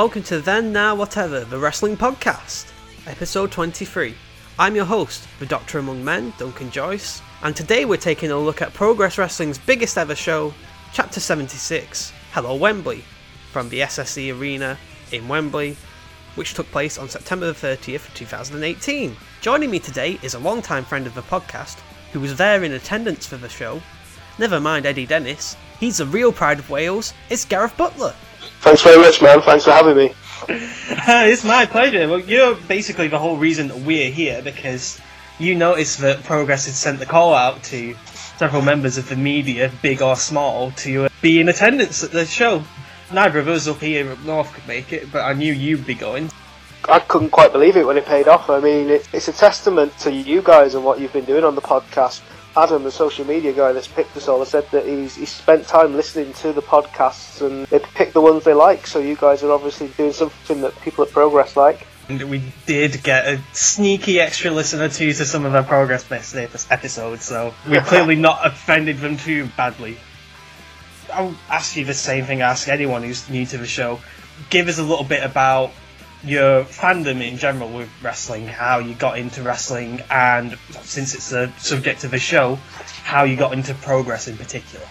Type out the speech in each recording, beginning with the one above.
Welcome to Then, Now, Whatever, the Wrestling Podcast, episode 23. I'm your host, the Doctor Among Men, Duncan Joyce, and today we're taking a look at Progress Wrestling's biggest ever show, Chapter 76, Hello Wembley, from the SSE Arena in Wembley, which took place on September the 30th, 2018. Joining me today is a longtime friend of the podcast who was there in attendance for the show. Never mind Eddie Dennis, he's the real pride of Wales, it's Gareth Butler. Thanks very much, man. Thanks for having me. it's my pleasure. Well, you're basically the whole reason that we're here because you noticed that Progress had sent the call out to several members of the media, big or small, to uh, be in attendance at the show. Neither of us up here up north could make it, but I knew you'd be going. I couldn't quite believe it when it paid off. I mean, it, it's a testament to you guys and what you've been doing on the podcast. Adam, the social media guy that's picked us all, has said that he's, he's spent time listening to the podcasts and they pick the ones they like. So you guys are obviously doing something that people at Progress like. And we did get a sneaky extra listener too to some of our Progress Best episodes, so we're clearly not offended them too badly. I'll ask you the same thing I ask anyone who's new to the show. Give us a little bit about your fandom in general with wrestling, how you got into wrestling, and since it's the subject of the show, how you got into progress in particular.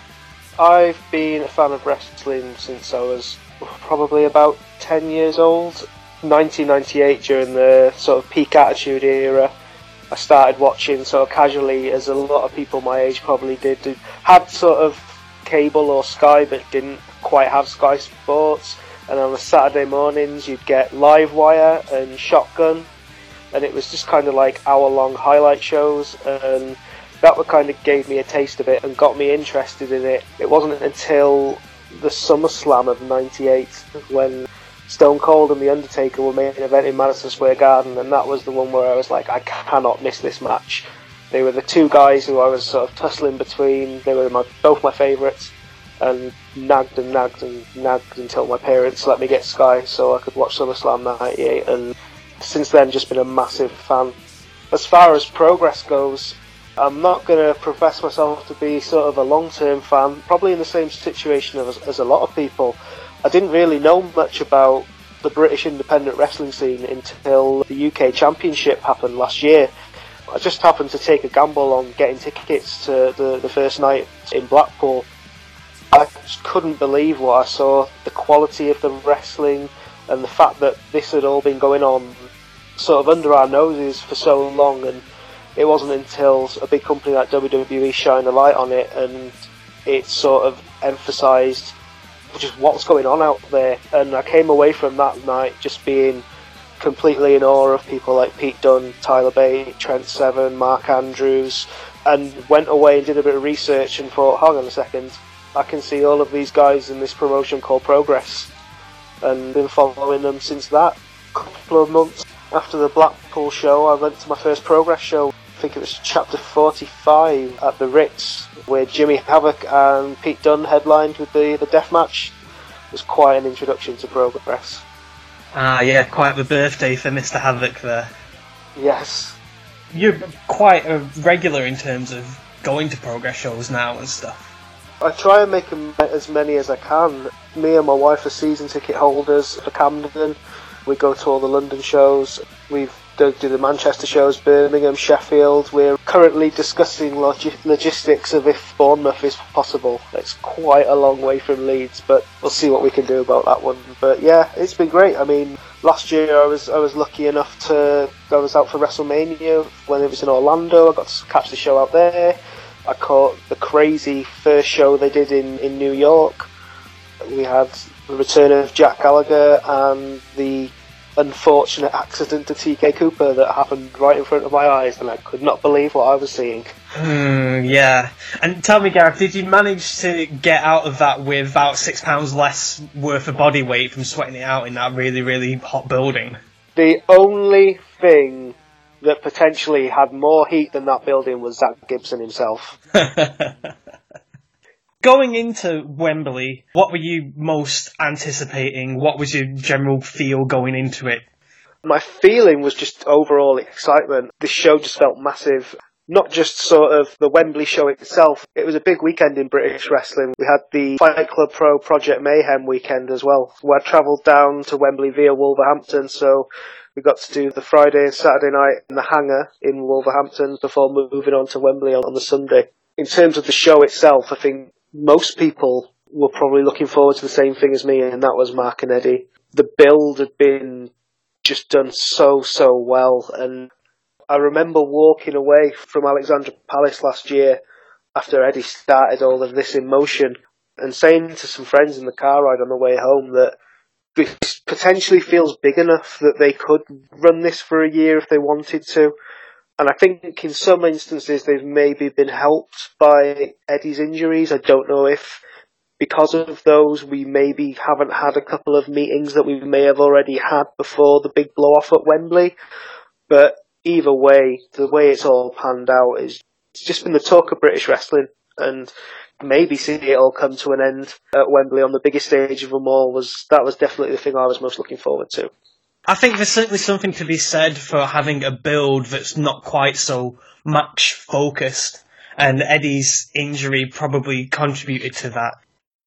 I've been a fan of wrestling since I was probably about 10 years old. 1998, during the sort of peak attitude era, I started watching sort of casually, as a lot of people my age probably did. Had sort of cable or Sky, but didn't quite have Sky Sports and on the Saturday mornings you'd get Livewire and Shotgun, and it was just kind of like hour-long highlight shows, and that kind of gave me a taste of it and got me interested in it. It wasn't until the SummerSlam of '98 when Stone Cold and The Undertaker were main event in Madison Square Garden, and that was the one where I was like, I cannot miss this match. They were the two guys who I was sort of tussling between. They were my, both my favourites and nagged and nagged and nagged until my parents let me get Sky so I could watch SummerSlam 98 and since then just been a massive fan. As far as progress goes, I'm not going to profess myself to be sort of a long-term fan, probably in the same situation as, as a lot of people. I didn't really know much about the British independent wrestling scene until the UK Championship happened last year. I just happened to take a gamble on getting tickets to the, the first night in Blackpool just couldn't believe what I saw. The quality of the wrestling and the fact that this had all been going on sort of under our noses for so long, and it wasn't until a big company like WWE shined a light on it and it sort of emphasised just what's going on out there. And I came away from that night just being completely in awe of people like Pete Dunne, Tyler Bate, Trent Seven, Mark Andrews, and went away and did a bit of research and thought, hang on a second, I can see all of these guys in this promotion called Progress, and been following them since that. A couple of months after the Blackpool show, I went to my first Progress show. I think it was chapter 45 at the Ritz, where Jimmy Havoc and Pete Dunne headlined with the, the death match. It was quite an introduction to Progress. Ah, yeah, quite the birthday for Mr. Havoc there. Yes. You're quite a regular in terms of going to Progress shows now and stuff. I try and make as many as I can. Me and my wife are season ticket holders for Camden. We go to all the London shows. We've do the Manchester shows, Birmingham, Sheffield. We're currently discussing logistics of if Bournemouth is possible. It's quite a long way from Leeds, but we'll see what we can do about that one. But yeah, it's been great. I mean, last year I was I was lucky enough to I was out for WrestleMania when it was in Orlando. I got to catch the show out there. I caught the crazy first show they did in, in New York. We had the return of Jack Gallagher and the unfortunate accident to TK Cooper that happened right in front of my eyes, and I could not believe what I was seeing. Mm, yeah. And tell me, Gareth, did you manage to get out of that with about six pounds less worth of body weight from sweating it out in that really, really hot building? The only thing that potentially had more heat than that building was Zach Gibson himself. Going into Wembley, what were you most anticipating? What was your general feel going into it? My feeling was just overall excitement. This show just felt massive. not just sort of the Wembley show itself. It was a big weekend in British wrestling. We had the Fight Club Pro Project Mayhem weekend as well, where I travelled down to Wembley via Wolverhampton, so we got to do the Friday and Saturday night in the hangar in Wolverhampton before moving on to Wembley on the Sunday. In terms of the show itself, I think most people were probably looking forward to the same thing as me, and that was Mark and Eddie. The build had been just done so, so well, and I remember walking away from Alexandra Palace last year after Eddie started all of this in motion and saying to some friends in the car ride on the way home that potentially feels big enough that they could run this for a year if they wanted to. And I think in some instances they've maybe been helped by Eddie's injuries. I don't know if because of those we maybe haven't had a couple of meetings that we may have already had before the big blow off at Wembley. But either way, the way it's all panned out is it's just been the talk of British wrestling, and maybe seeing it all come to an end at Wembley on the biggest stage of them all was that was definitely the thing I was most looking forward to. I think there's certainly something to be said for having a build that's not quite so match focused, and Eddie's injury probably contributed to that.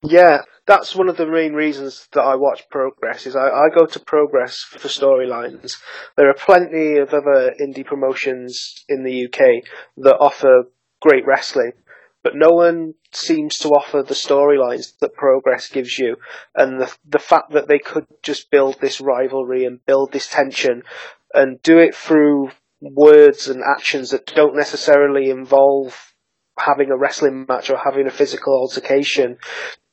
Yeah, that's one of the main reasons that I watch Progress. Is I, I go to Progress for storylines. There are plenty of other indie promotions in the UK that offer great wrestling, but no one seems to offer the storylines that Progress gives you, and the the fact that they could just build this rivalry and build this tension, and do it through words and actions that don't necessarily involve having a wrestling match or having a physical altercation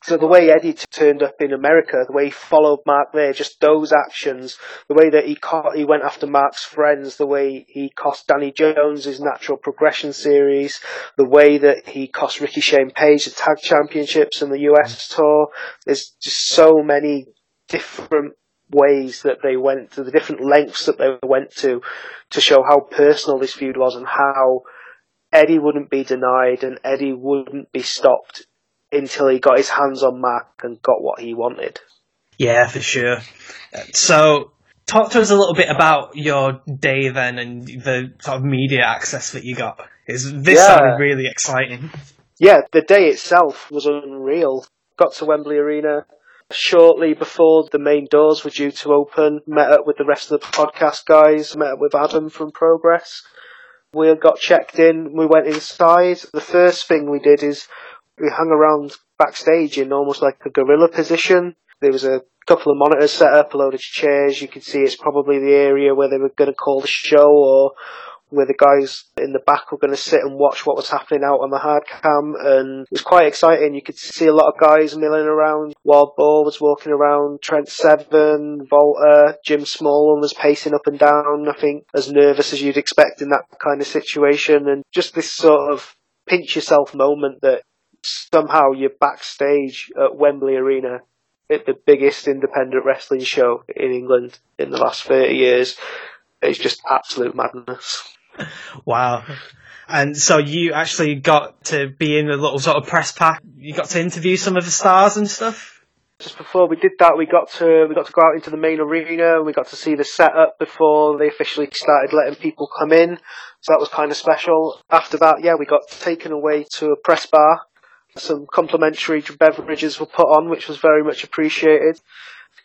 so the way Eddie turned up in America, the way he followed Mark there, just those actions, the way that he caught, he went after Mark's friends, the way he cost Danny Jones his natural progression series, the way that he cost Ricky Shane Page the tag championships and the US tour. There's just so many different ways that they went to, the different lengths that they went to, to show how personal this feud was and how Eddie wouldn't be denied and Eddie wouldn't be stopped until he got his hands on Mark and got what he wanted. Yeah, for sure. So, talk to us a little bit about your day then and the sort of media access that you got. Is this Yeah. sounded really exciting? Yeah, the day itself was unreal. Got to Wembley Arena shortly before the main doors were due to open. Met up with the rest of the podcast guys. Met up with Adam from Progress. We got checked in. We went inside. The first thing we did is we hung around backstage in almost like a gorilla position. There was a couple of monitors set up, a load of chairs. You could see it's probably the area where they were going to call the show or where the guys in the back were going to sit and watch what was happening out on the hard cam. And it was quite exciting. You could see a lot of guys milling around. Wild Boar was walking around. Trent Seven, Volta, Jim Smallman was pacing up and down. I think as nervous as you'd expect in that kind of situation. And just this sort of pinch yourself moment that somehow you're backstage at Wembley Arena at the biggest independent wrestling show in England in the last 30 years. It's just absolute madness. Wow. And so you actually got to be in a little sort of press pack. You got to interview some of the stars and stuff. Just before we did that, we got to we got to go out into the main arena and we got to see the setup before they officially started letting people come in. So that was kind of special. After that, yeah, we got taken away to a press bar. Some complimentary beverages were put on, which was very much appreciated.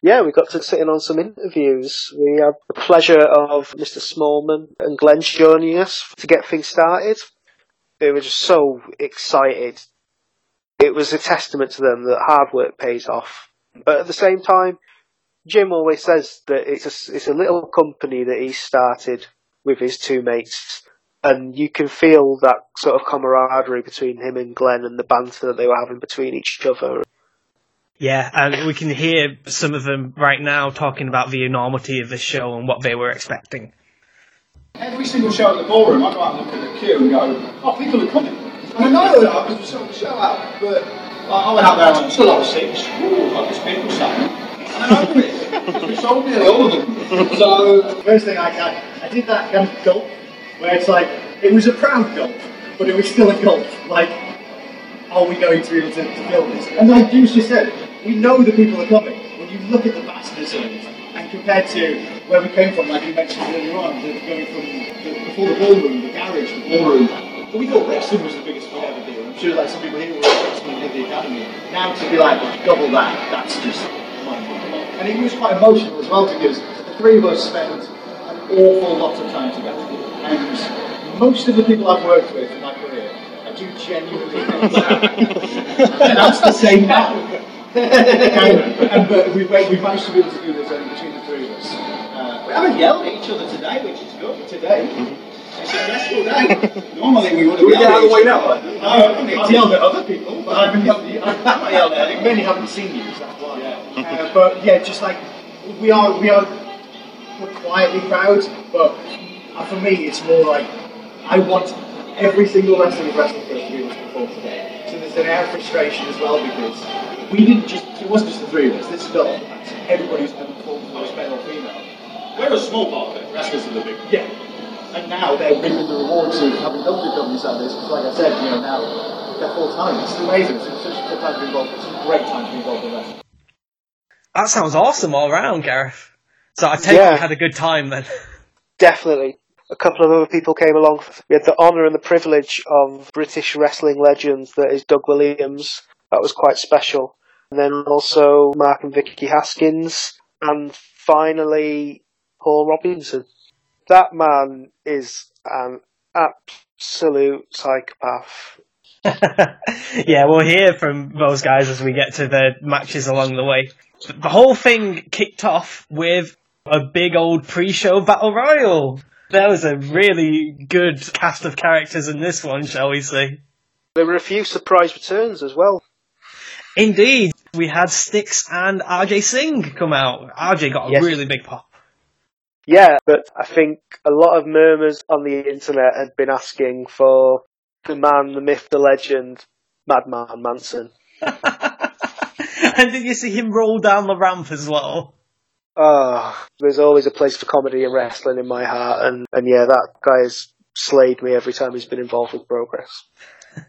Yeah, we got to sit in on some interviews. We had the pleasure of Mr. Smallman and Glenn joining us to get things started. They were just so excited. It was a testament to them that hard work pays off. But at the same time, Jim always says that it's a, it's a little company that he started with his two mates. And you can feel that sort of camaraderie between him and Glenn and the banter that they were having between each other. Yeah, and we can hear some of them right now talking about the enormity of the show and what they were expecting. Every single show at the ballroom, I go out and look at the queue and go, oh, people are coming. And I know they are because we sold the show out. But like, I went out there and went, it's a lot of six. Ooh, like this people saying. And I know it. We sold nearly all of them. So, First thing I, I, I did that kind of gulp, where it's like, it was a proud gulp, but it was still a gulp. Like, are we going to be able to, to build this? And like James just said, we know the people are coming. When you look at the of and compared to where we came from, like you mentioned earlier on, the, going from the, before the ballroom, the garage, the ballroom, But we thought wrestling was the biggest we'd ever do. I'm sure like some people here were wrestling in the academy. Now to be like double that, that's just mind-blowing. And it was quite emotional as well because the three of us spent awful lot of time together. And most of the people I've worked with in my career, I do genuinely think that. that's the same now. and, and but we've, we've managed to be able to do this only between the three of us. Uh, we haven't yelled at each other today, which is good. Today. It's a stressful day. Normally we would have We get yelled out of the at way each now, other. like. No, I've yelled at other people, but I haven't yelled at you. I've not yelled at you. Mainly haven't seen you, so that's why. Uh, but yeah, just like we are, we are, we're quietly proud. But uh, for me, it's more like I want every single wrestler who's wrestling for us to be able to perform today. So there's an air of frustration as well because we didn't just. It wasn't just the three of us. This is got everybody who's ever performed for us, male or female. We're a small part of it. Wrestlers are the big. Yeah. And now they're reaping the rewards of having done WWE Saturdays, because like I said, you know, now they're full time. It's amazing. It's such a good time to be involved. It's a great time to be involved in wrestling. That sounds awesome all round, Gareth. So I take it Yeah. you had a good time then. Definitely. A couple of other people came along. We had the honour and the privilege of British wrestling legend that is Doug Williams. That was quite special. And then also Mark and Vicky Haskins. And finally, Paul Robinson. That man is an absolute psychopath. yeah, we'll hear from those guys as we get to the matches along the way. The whole thing kicked off with a big old pre-show battle royal. There was a really good cast of characters in this one, shall we say. There were a few surprise returns as well. Indeed, we had Styx and RJ Singh come out. RJ got a Yes. really big pop. Yeah, but I think a lot of murmurs on the internet had been asking for the man, the myth, the legend, Madman Manson. and did you see him roll down the ramp as well? Oh, there's always a place for comedy and wrestling in my heart, and, and yeah, that guy has slayed me every time he's been involved with Progress.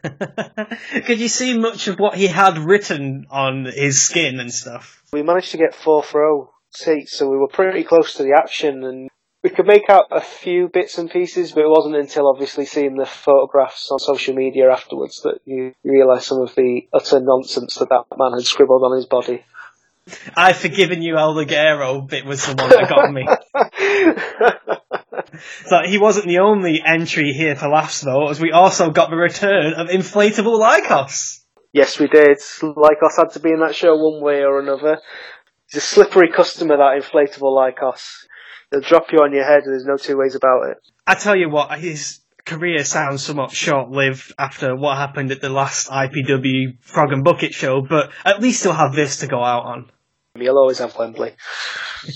Could you see much of what he had written on his skin and stuff? We managed to get fourth row seats, so we were pretty close to the action, and we could make out a few bits and pieces, but it wasn't until obviously seeing the photographs on social media afterwards that you realise some of the utter nonsense that that man had scribbled on his body. I've forgiven you, El Ligero bit was the one that got me. So he wasn't the only entry here to laughs though, as we also got the return of Inflatable Lykos. yes, we did. Lykos had to be in that show one way or another. He's a slippery customer, that inflatable Lykos. They'll drop you on your head, there's no two ways about it. I tell you what, his career sounds somewhat short-lived after what happened at the last IPW Frog and Bucket show, but at least he'll have this to go out on. He'll always have Wembley.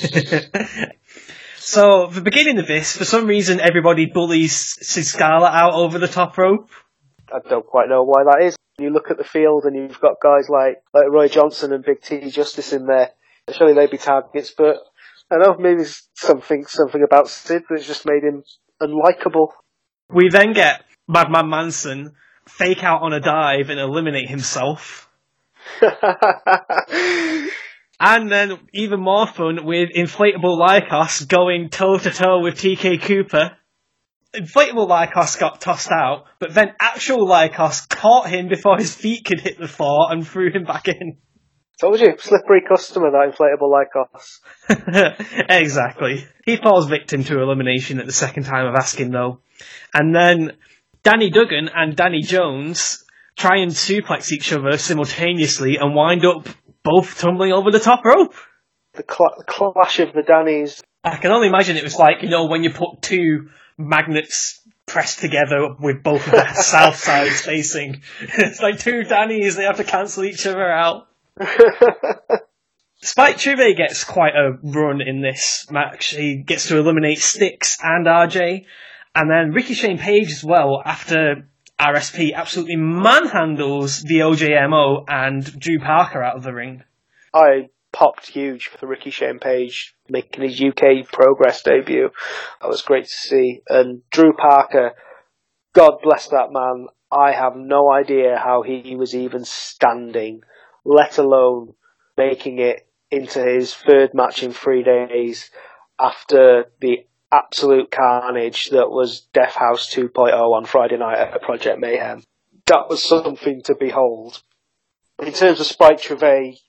so, the beginning of this, for some reason, everybody bullies Sid Scarlett out over the top rope. I don't quite know why that is. You look at the field and you've got guys like, like Roy Johnson and Big T Justice in there. Surely they'd be targets, but I don't know, maybe something, something about Sid that's just made him unlikable. We then get Madman Manson fake out on a dive and eliminate himself. And then even more fun with Inflatable Lykos going toe to toe with TK Cooper. Inflatable Lykos got tossed out, but then actual Lykos caught him before his feet could hit the floor and threw him back in. Told you, slippery customer, that inflatable Lykos. exactly. He falls victim to elimination at the second time of asking though. And then Danny Duggan and Danny Jones try and suplex each other simultaneously and wind up both tumbling over the top rope. The cl- clash of the Dannies. I can only imagine it was like, you know, when you put two magnets pressed together with both of their south sides facing. It's like two Dannies, they have to cancel each other out. Spike Trivet gets quite a run in this match. He gets to eliminate Styx and RJ, and then Ricky Shane Page as well after RSP absolutely manhandles the OJMO and Drew Parker out of the ring. I popped huge for Ricky Shane Page making his UK Progress debut. That was great to see. And Drew Parker, God bless that man. I have no idea how he was even standing, let alone making it into his third match in three days after the absolute carnage that was Death House 2.0 on Friday night at Project Mayhem. That was something to behold. In terms of Spike Trivet,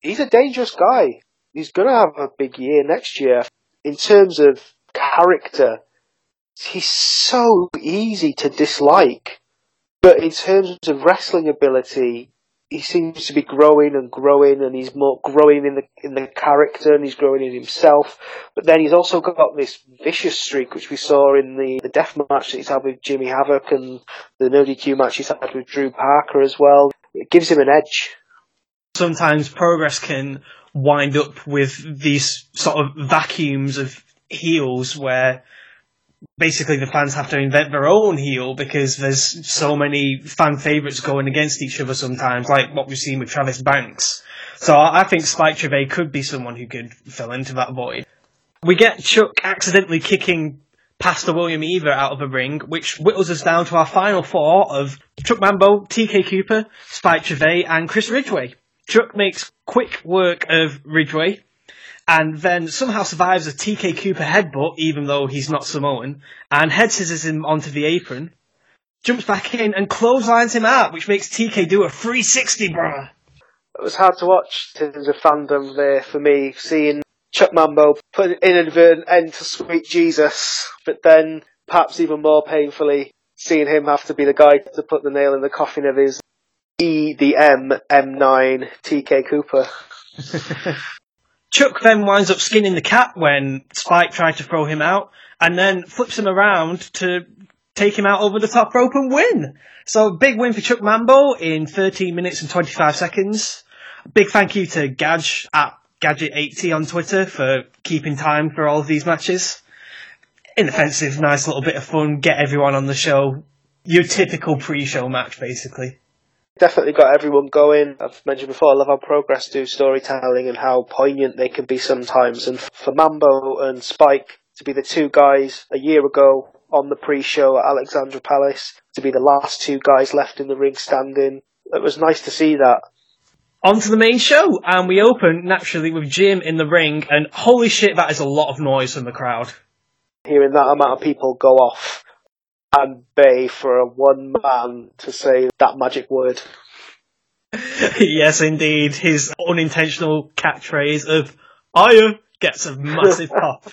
he's a dangerous guy. He's going to have a big year next year. In terms of character, he's so easy to dislike. But in terms of wrestling ability, he seems to be growing and growing, and he's more growing in the in the character, and he's growing in himself. But then he's also got this vicious streak, which we saw in the the death match that he's had with Jimmy Havoc, and the no DQ match he's had with Drew Parker as well. It gives him an edge. Sometimes progress can wind up with these sort of vacuums of heels where basically the fans have to invent their own heel because there's so many fan favourites going against each other sometimes, like what we've seen with Travis Banks. So I think Spike Trivet could be someone who could fill into that void. We get Chuck accidentally kicking Pastor William Eaver out of the ring, which whittles us down to our final four of Chuck Mambo, TK Cooper, Spike Trivet, and Chris Ridgeway. Chuck makes quick work of Ridgeway, and then somehow survives a TK Cooper headbutt, even though he's not Samoan, and head scissors him onto the apron, jumps back in and clotheslines him out, which makes TK do a 360, brother. It was hard to watch in terms of fandom there for me, seeing Chuck Mambo put an inadvertent end to Sweet Jesus, but then perhaps even more painfully, seeing him have to be the guy to put the nail in the coffin of his E, the M9 TK Cooper. Chuck then winds up skinning the cat when Spike tried to throw him out, and then flips him around to take him out over the top rope and win. So big win for Chuck Mambo in 13 minutes and 25 seconds. Big thank you to Gadge at Gadget80 on Twitter for keeping time for all of these matches. Inoffensive, nice little bit of fun, get everyone on the show. Your typical pre-show match, basically definitely got everyone going. I've mentioned before, I love how Progress do storytelling and how poignant they can be sometimes. And for Mambo and Spike to be the two guys a year ago on the pre-show at Alexandra Palace, to be the last two guys left in the ring standing, it was nice to see that. On to the main show, and we open naturally with Jim in the ring, and holy shit, that is a lot of noise from the crowd. Hearing that amount of people go off and bay for a one man to say that magic word. yes, indeed. His unintentional catchphrase of "Aya" gets a massive pop.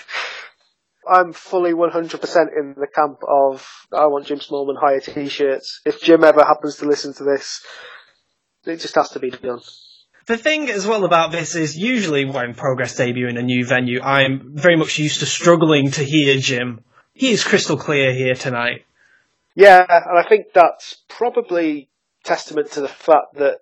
I'm fully 100% in the camp of I want Jim Smallman higher t-shirts. If Jim ever happens to listen to this, it just has to be done. The thing as well about this is usually when Progress debut in a new venue, I'm very much used to struggling to hear Jim. He is crystal clear here tonight. Yeah, and I think that's probably testament to the fact that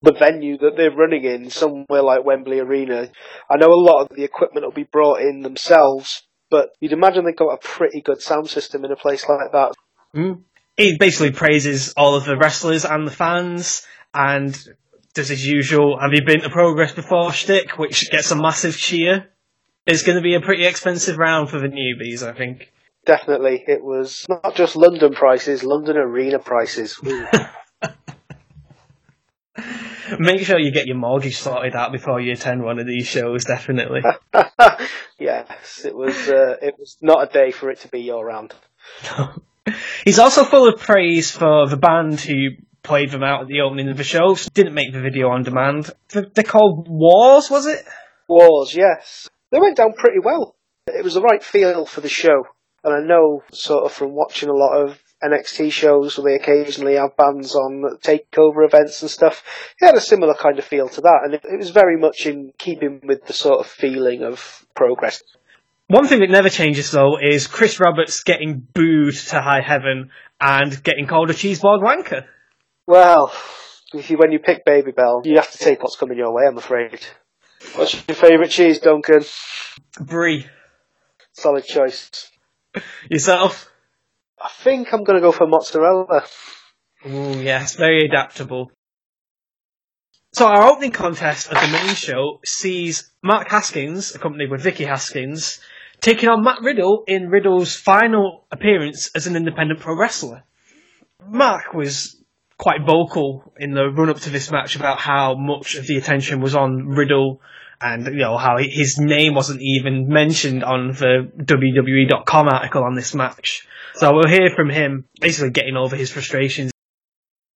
the venue that they're running in, somewhere like Wembley Arena, I know a lot of the equipment will be brought in themselves, but you'd imagine they've got a pretty good sound system in a place like that. Mm. He basically praises all of the wrestlers and the fans, and does his usual "Have you been to Progress before?" shtick, which gets a massive cheer. It's going to be a pretty expensive round for the newbies, I think definitely. It was not just London prices, London arena prices. Make sure you get your mortgage sorted out before you attend one of these shows. Definitely. yes, it was. Uh, it was not a day for it to be your round. He's also full of praise for the band who played them out at the opening of the show. Didn't make the video on demand. They're called Wars, was it? Wars, yes. They went down pretty well. It was the right feel for the show. And I know sort of from watching a lot of NXT shows where they occasionally have bands on takeover events and stuff. It had a similar kind of feel to that, and it, it was very much in keeping with the sort of feeling of progress. One thing that never changes though is Chris Roberts getting booed to high heaven and getting called a cheeseboard wanker. Well, you, when you pick Babybel, you have to take what's coming your way, I'm afraid. What's your favourite cheese, Duncan? Brie. Solid choice. Yourself? I think I'm going to go for mozzarella. Oh yes, very adaptable. So our opening contest of the main show sees Mark Haskins, accompanied with Vicky Haskins, taking on Matt Riddle in Riddle's final appearance as an independent pro wrestler. Mark was quite vocal in the run up to this match about how much of the attention was on Riddle and you know how his name wasn't even mentioned on the WWE.com article on this match. So we'll hear from him basically getting over his frustrations.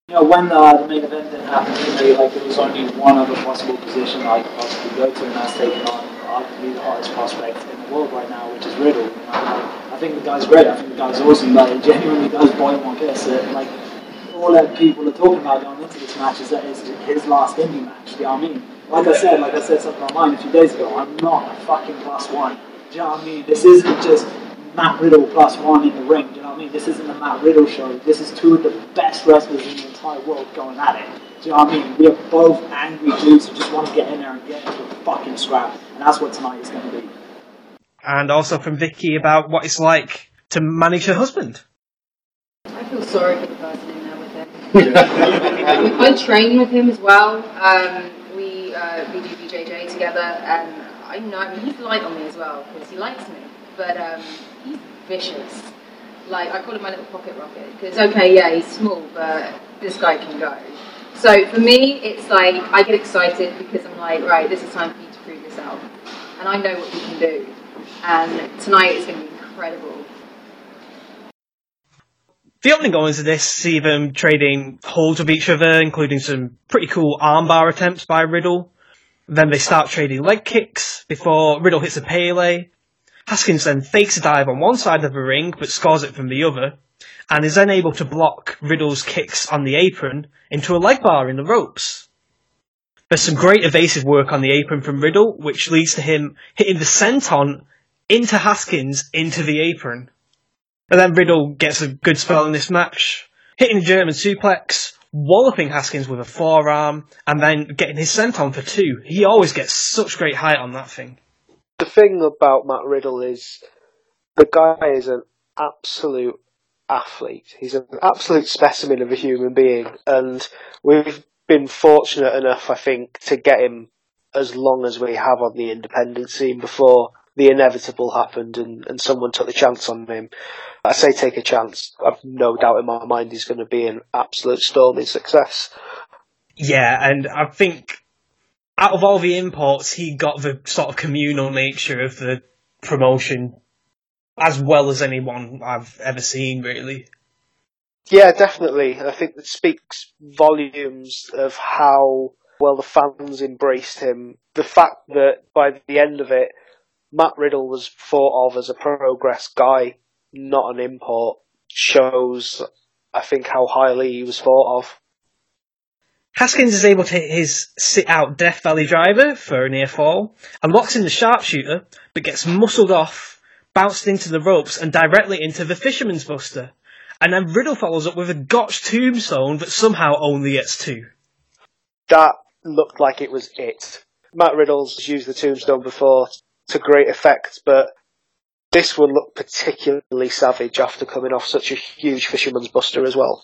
You know, when uh, the main event didn't happen like there was only one other possible position I could possibly go to, and that's taking on arguably the hottest prospect in the world right now, which is Riddle. I think the guy's great. I think the guy's awesome. Like, he genuinely does boil my piss. Like all that people are talking about going into this match is that it's his last indie match. Do you know what I mean? Like I said, like I said something online a few days ago, I'm not a fucking plus one. Do you know what I mean? This isn't just Matt Riddle plus one in the ring. Do you know what I mean? This isn't a Matt Riddle show. This is two of the best wrestlers in the entire world going at it. Do you know what I mean? We are both angry dudes who just want to get in there and get into a fucking scrap. And that's what tonight is going to be. And also from Vicky about what it's like to manage her husband. I feel sorry for the person in there with him. I train with him as well. Um, we uh, we do BJJ together, and I know I mean, he's light on me as well because he likes me, but um, he's vicious. Like I call him my little pocket rocket because okay, yeah, he's small, but this guy can go. So for me, it's like I get excited because I'm like, right, this is time for you to prove yourself, and I know what you can do. And tonight is going to be incredible. The opening goings of this see them trading holds with each other, including some pretty cool armbar attempts by Riddle. Then they start trading leg kicks before Riddle hits a Pele. Haskins then fakes a dive on one side of the ring but scores it from the other, and is then able to block Riddle's kicks on the apron into a leg bar in the ropes. There's some great evasive work on the apron from Riddle, which leads to him hitting the senton into Haskins into the apron. And then Riddle gets a good spell in this match, hitting a German suplex, walloping Haskins with a forearm, and then getting his senton for two. He always gets such great height on that thing. The thing about Matt Riddle is the guy is an absolute athlete. He's an absolute specimen of a human being, and we've been fortunate enough, I think, to get him as long as we have on the independent scene before the inevitable happened and, and someone took the chance on him. I say take a chance. I've no doubt in my mind he's going to be an absolute storming success. Yeah, and I think out of all the imports, he got the sort of communal nature of the promotion as well as anyone I've ever seen, really. Yeah, definitely. I think that speaks volumes of how well the fans embraced him. The fact that by the end of it, Matt Riddle was thought of as a progress guy, not an import, shows, I think, how highly he was thought of. Haskins is able to hit his sit out Death Valley driver for a near fall and locks in the sharpshooter, but gets muscled off, bounced into the ropes, and directly into the Fisherman's Buster. And then Riddle follows up with a Gotch tombstone that somehow only gets two. That looked like it was it. Matt Riddle's used the tombstone before to great effect, but this one looked particularly savage after coming off such a huge Fisherman's Buster as well.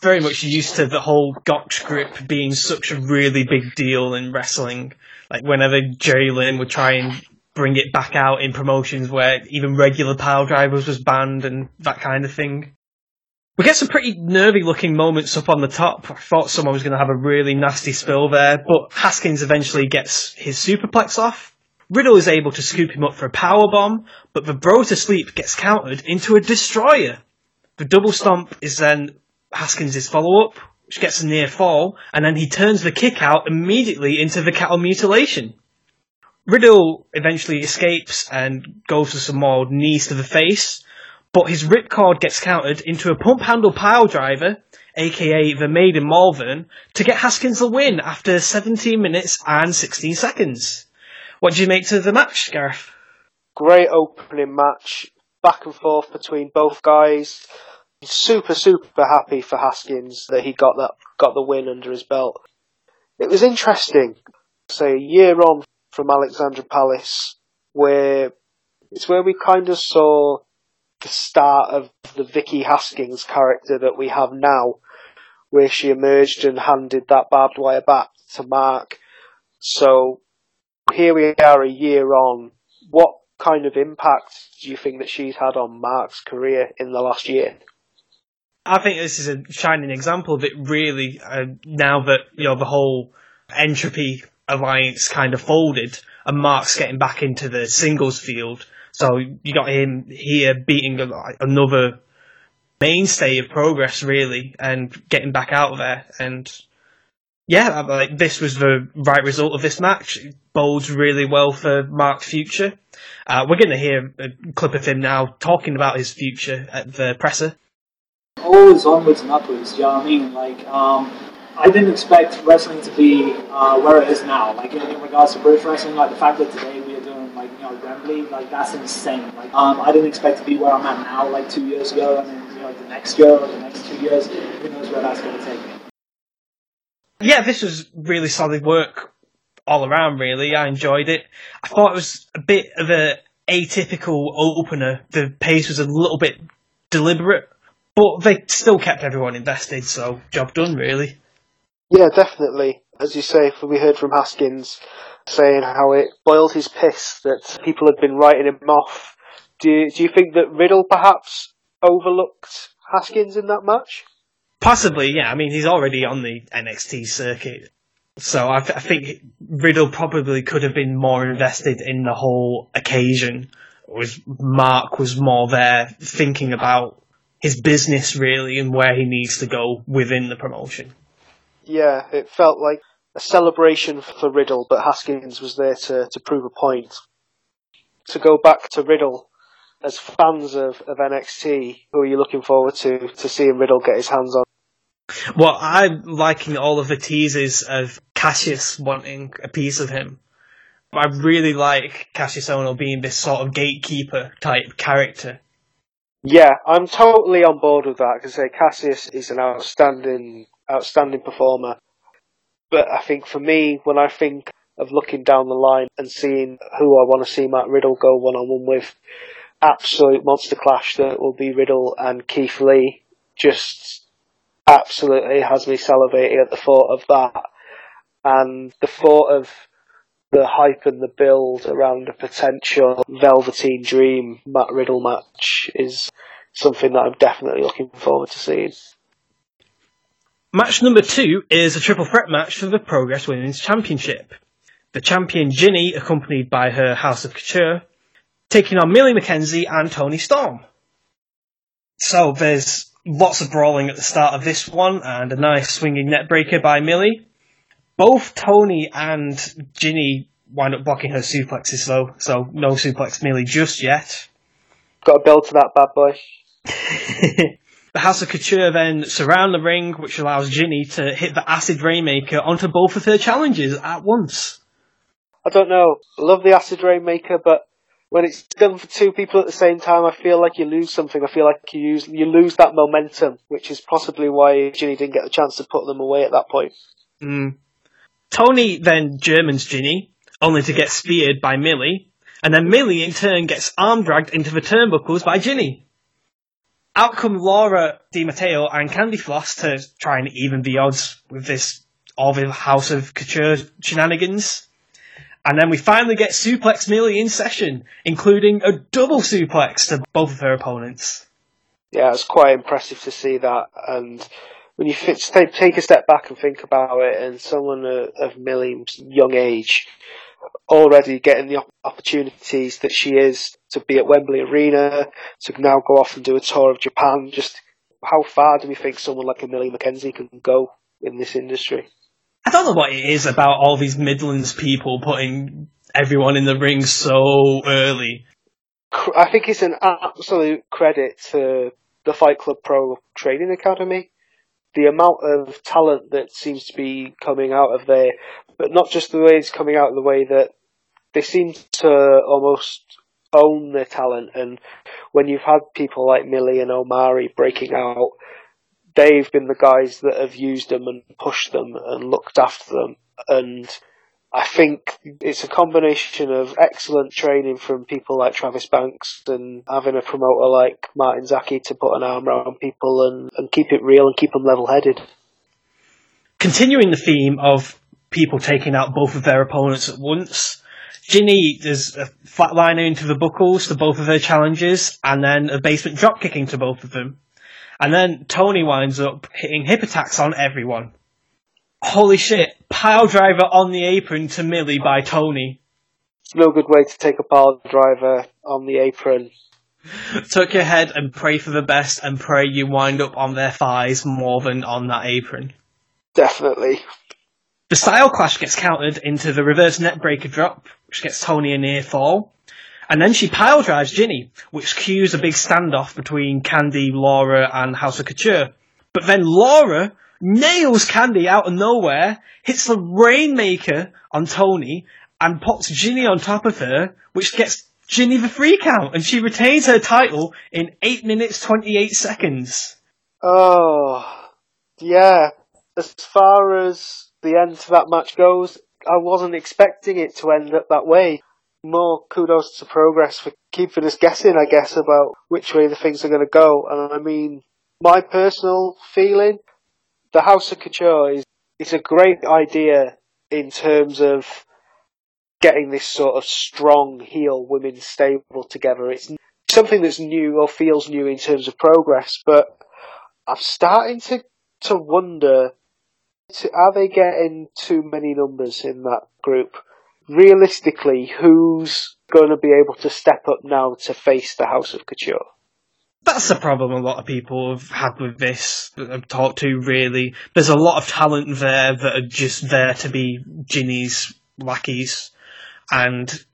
Very much used to the whole Gotch grip being such a really big deal in wrestling. Like whenever Jerry Lynn would try and bring it back out in promotions where even regular pile drivers was banned and that kind of thing. We get some pretty nervy looking moments up on the top. I thought someone was going to have a really nasty spill there, but Haskins eventually gets his superplex off. Riddle is able to scoop him up for a power bomb, but the bro to sleep gets countered into a destroyer. The double stomp is then Haskins' follow up, which gets a near fall, and then he turns the kick out immediately into the cattle mutilation. Riddle eventually escapes and goes for some more knees to the face, but his ripcord gets countered into a pump handle pile driver, aka the Maiden Malvern, to get Haskins the win after 17 minutes and 16 seconds. What do you make to the match, Gareth? Great opening match, back and forth between both guys. Super, super happy for Haskins that he got that got the win under his belt. It was interesting. Say a year on from Alexandra Palace, where it's where we kind of saw the start of the Vicky Haskins character that we have now, where she emerged and handed that barbed wire back to Mark. So here we are a year on. What kind of impact do you think that she's had on Mark's career in the last year? I think this is a shining example of it. Really, uh, now that you know the whole entropy alliance kind of folded and Mark's getting back into the singles field. So you got him here beating another mainstay of progress really and getting back out there and yeah, like this was the right result of this match. It bodes really well for Mark's future. Uh, we're going to hear a clip of him now talking about his future at the presser. Always onwards and upwards. You know what I mean? Like, um, I didn't expect wrestling to be uh, where it is now. Like in, in, regards to British wrestling, like the fact that today we are doing like you know Wembley, like that's insane. Like, um, I didn't expect to be where I'm at now, like two years ago, and then you know the next year or the next two years, who knows where that's going to take me yeah, this was really solid work all around. Really, I enjoyed it. I thought it was a bit of a atypical opener. The pace was a little bit deliberate, but they still kept everyone invested. So job done, really. Yeah, definitely. As you say, we heard from Haskins saying how it boiled his piss that people had been writing him off. Do you, do you think that Riddle perhaps overlooked Haskins in that match? Possibly, yeah. I mean, he's already on the NXT circuit. So I, th- I, think Riddle probably could have been more invested in the whole occasion. Was Mark was more there thinking about his business really and where he needs to go within the promotion. Yeah, it felt like a celebration for Riddle, but Haskins was there to, to prove a point. To go back to Riddle, as fans of, of NXT, who are you looking forward to to seeing Riddle get his hands on? Well, I'm liking all of the teases of Kassius wanting a piece of him. I really like Kassius Ohno being this sort of gatekeeper type character. Yeah, I'm totally on board with that because say Kassius is an outstanding, outstanding performer. But I think for me, when I think of looking down the line and seeing who I want to see Matt Riddle go one on one with, absolute monster clash that will be Riddle and Keith Lee. Just absolutely has me salivating at the thought of that. And the thought of the hype and the build around a potential Velveteen Dream Matt Riddle match is something that I'm definitely looking forward to seeing. Match number two is a triple threat match for the Progress Women's Championship. The champion Jinny, accompanied by her House of Couture, taking on Millie McKenzie and Toni Storm. So there's lots of brawling at the start of this one and a nice swinging neckbreaker by Millie. Both Toni and Jinny wind up blocking her suplexes though, so no suplex Millie just yet. Got a build to that bad boy. the House of Couture then surround the ring, which allows Jinny to hit the Acid Rainmaker onto both of her challenges at once. I don't know. love the Acid Rainmaker, but when it's done for two people at the same time, I feel like you lose something. I feel like you you lose that momentum, which is possibly why Jinny didn't get the chance to put them away at that point. Mm. Toni then Germans Jinny, only to get speared by Millie, and then Millie in turn gets arm dragged into the turnbuckles by Jinny. Out come Laura Di Matteo and Candy Floss to try and even the odds with this all the House of Couture shenanigans. And then we finally get Suplex Millie in session, including a double suplex to both of her opponents. Yeah, it's quite impressive to see that. And when you take a step back and think about it, and someone of Millie's young age already getting the opportunities that she is to be at Wembley Arena, to now go off and do a tour of Japan, just how far do we think someone like a Millie McKenzie can go in this industry? I don't know what it is about all these Midlands people putting everyone in the ring so early. I think it's an absolute credit to the Fight Club Pro Training Academy. The amount of talent that seems to be coming out of there, but not just the way it's coming out, the way that they seem to almost own their talent. And when you've had people like Millie and Omari breaking out, they've been the guys that have used them and pushed them and looked after them. And I think it's a combination of excellent training from people like Travis Banks and having a promoter like Martin Zaki to put an arm around people and, and keep it real and keep them level headed. Continuing the theme of people taking out both of their opponents at once, Jinny does a flatliner into the buckles to both of her challenges and then a basement drop kicking to both of them. And then Toni winds up hitting hip attacks on everyone. Holy shit! Pile driver on the apron to Millie by Toni. It's no good way to take a pile driver on the apron. Tuck your head and pray for the best and pray you wind up on their thighs more than on that apron. Definitely. The style clash gets countered into the reverse neckbreaker drop, which gets Toni a near fall. And then she pile drives Jinny, which cues a big standoff between Candy, Laura, and House of Couture. But then Laura nails Candy out of nowhere, hits the Rainmaker on Toni, and pops Jinny on top of her, which gets Jinny the free count, and she retains her title in 8 minutes 28 seconds. Oh, yeah. As far as the end to that match goes, I wasn't expecting it to end up that way. More kudos to Progress for keeping us guessing, I guess, about which way the things are going to go. And I mean, my personal feeling, the House of Couture is, is a great idea in terms of getting this sort of strong heel women's stable together. It's something that's new or feels new in terms of progress, but I'm starting to to wonder are they getting too many numbers in that group? Realistically, who's going to be able to step up now to face the House of Couture? That's the problem a lot of people have had with this that I've talked to, really. There's a lot of talent there that are just there to be Jinny's lackeys. And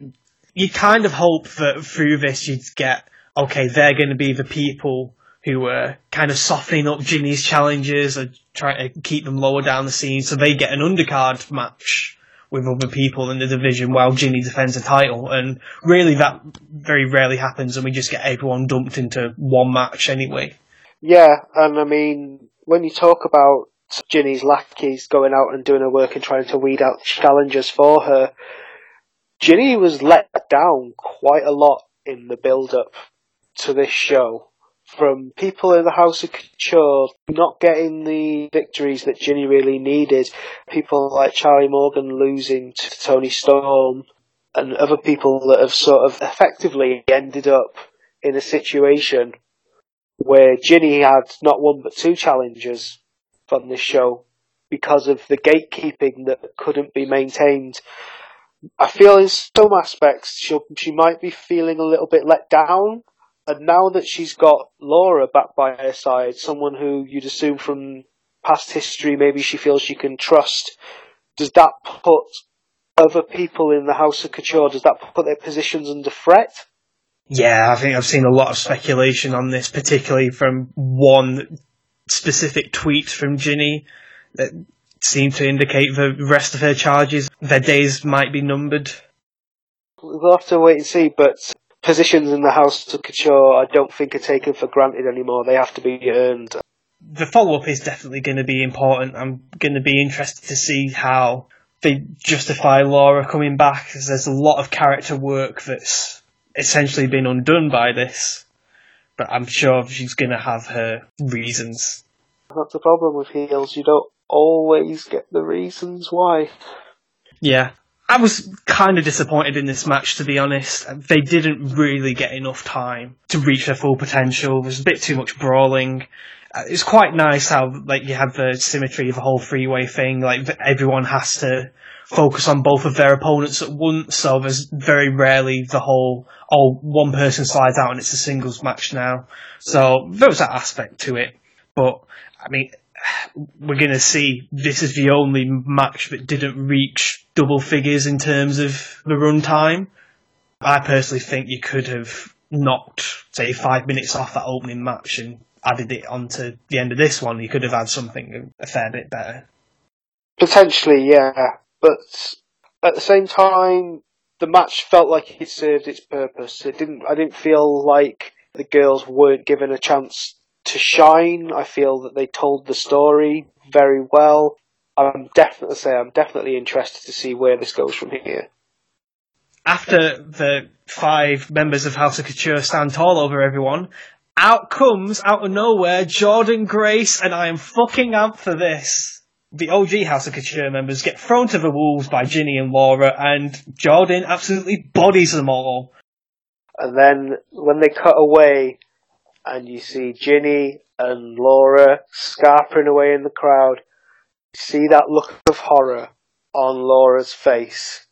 you kind of hope that through this you'd get, okay, they're going to be the people who are kind of softening up Jinny's challenges and trying to keep them lower down the scene so they get an undercard match with other people in the division while Jinny defends the title. And really that very rarely happens and we just get everyone dumped into one match anyway. Yeah, and I mean, when you talk about Jinny's lackeys going out and doing her work and trying to weed out challengers for her, Jinny was let down quite a lot in the build up to this show from people in the House of Couture not getting the victories that Jinny really needed. People like Charlie Morgan losing to Toni Storm and other people that have sort of effectively ended up in a situation where Jinny had not one but two challenges from this show because of the gatekeeping that couldn't be maintained I feel in some aspects she she might be feeling a little bit let down, and now that she's got Laura back by her side, someone who you'd assume from past history maybe she feels she can trust, does that put other people in the House of Couture, does that put their positions under threat? Yeah, I think I've seen a lot of speculation on this, particularly from one specific tweet from Jinny that seemed to indicate the rest of her charges, their days might be numbered. We'll have to wait and see, but positions in the House of Couture I don't think are taken for granted anymore. They have to be earned. The follow up is definitely going to be important. I'm going to be interested to see how they justify Laura coming back, because there's a lot of character work that's essentially been undone by this. But I'm sure she's going to have her reasons. That's the problem with heels. You don't always get the reasons why. Yeah. I was kind of disappointed in this match, to be honest. They didn't really get enough time to reach their full potential. There was a bit too much brawling. Uh, it's quite nice how like you have the symmetry of the whole freeway thing. Like everyone has to focus on both of their opponents at once. So there's very rarely the whole oh one person slides out and it's a singles match now. So there was that aspect to it. But I mean, we're going to see this is the only match that didn't reach double figures in terms of the run time. I personally think you could have knocked, say, five minutes off that opening match and added it onto the end of this one. You could have had something a fair bit better. Potentially, yeah. But at the same time, the match felt like it served its purpose. It didn't. I didn't feel like the girls weren't given a chance to shine. I feel that they told the story very well. I'm definitely say I'm definitely interested to see where this goes from here. After the five members of House of Couture stand tall over everyone, out comes out of nowhere Jordan Grace, and I am fucking up for this. The OG House of Couture members get thrown to the wolves by Jinny and Laura, and Jordan absolutely bodies them all. And then when they cut away, and you see Jinny and Laura scarpering away in the crowd. You see that look of horror on Laura's face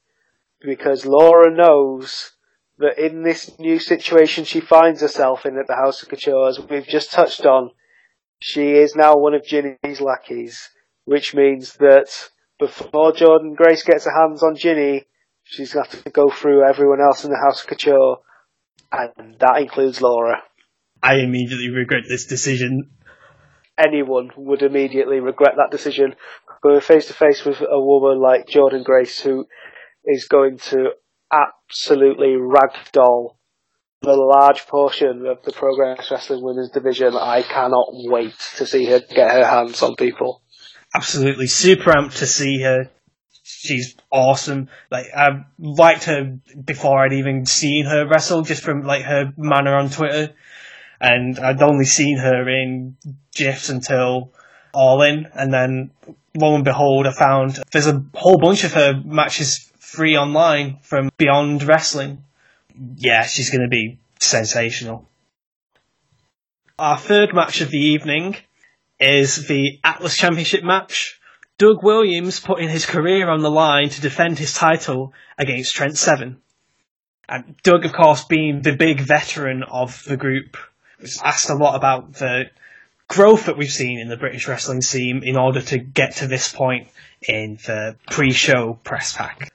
because Laura knows that in this new situation she finds herself in at the House of Couture, as we've just touched on, she is now one of Jinny's lackeys, which means that before Jordan Grace gets her hands on Jinny, she's got to go through everyone else in the House of Couture, and that includes Laura. I immediately regret this decision. Anyone would immediately regret that decision. Going face to face with a woman like Jordan Grace, who is going to absolutely ragdoll the large portion of the Progress Wrestling Women's Division. I cannot wait to see her get her hands on people. Absolutely super amped to see her. She's awesome. Like I've liked her before I'd even seen her wrestle, just from like her manner on Twitter. And I'd only seen her in GIFs until All In, and then lo and behold, I found there's a whole bunch of her matches free online from Beyond Wrestling. Yeah, she's going to be sensational. Our third match of the evening is the Atlas Championship match. Doug Williams putting his career on the line to defend his title against Trent Seven. And Doug, of course, being the big veteran of the group, asked a lot about the growth that we've seen in the British wrestling scene in order to get to this point in the pre-show press pack.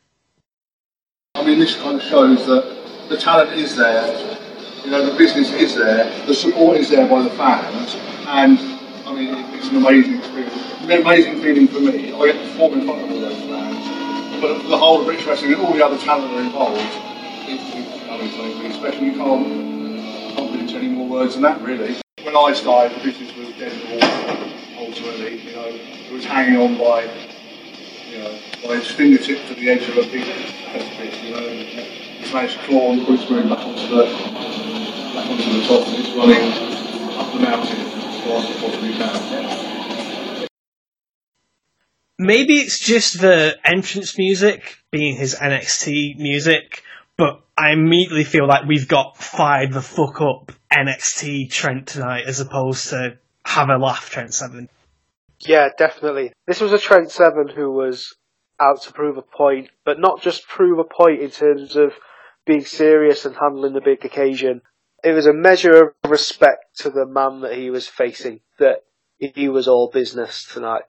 I mean, this kind of shows that the talent is there, you know, the business is there, the support is there by the fans, and I mean, it's an amazing experience. An amazing feeling for me. I get to perform in front of all those fans, but the whole of British wrestling and all the other talent that are involved, it's, it's I mean. You can't, any more words than that, really. When I started, the business was dead ultimately, you know, it was hanging on by you know, by his fingertip to the edge of a big precipice, you know, and he's managed to claw Bruce Green back onto the back onto the top and he's running up the mountain as fast as possibly can. Maybe it's just the entrance music being his NXT music, but I immediately feel like we've got fired the fuck up NXT Trent tonight as opposed to have a laugh Trent Seven. Yeah, definitely. This was a Trent Seven who was out to prove a point, but not just prove a point in terms of being serious and handling the big occasion. It was a measure of respect to the man that he was facing, that he was all business tonight.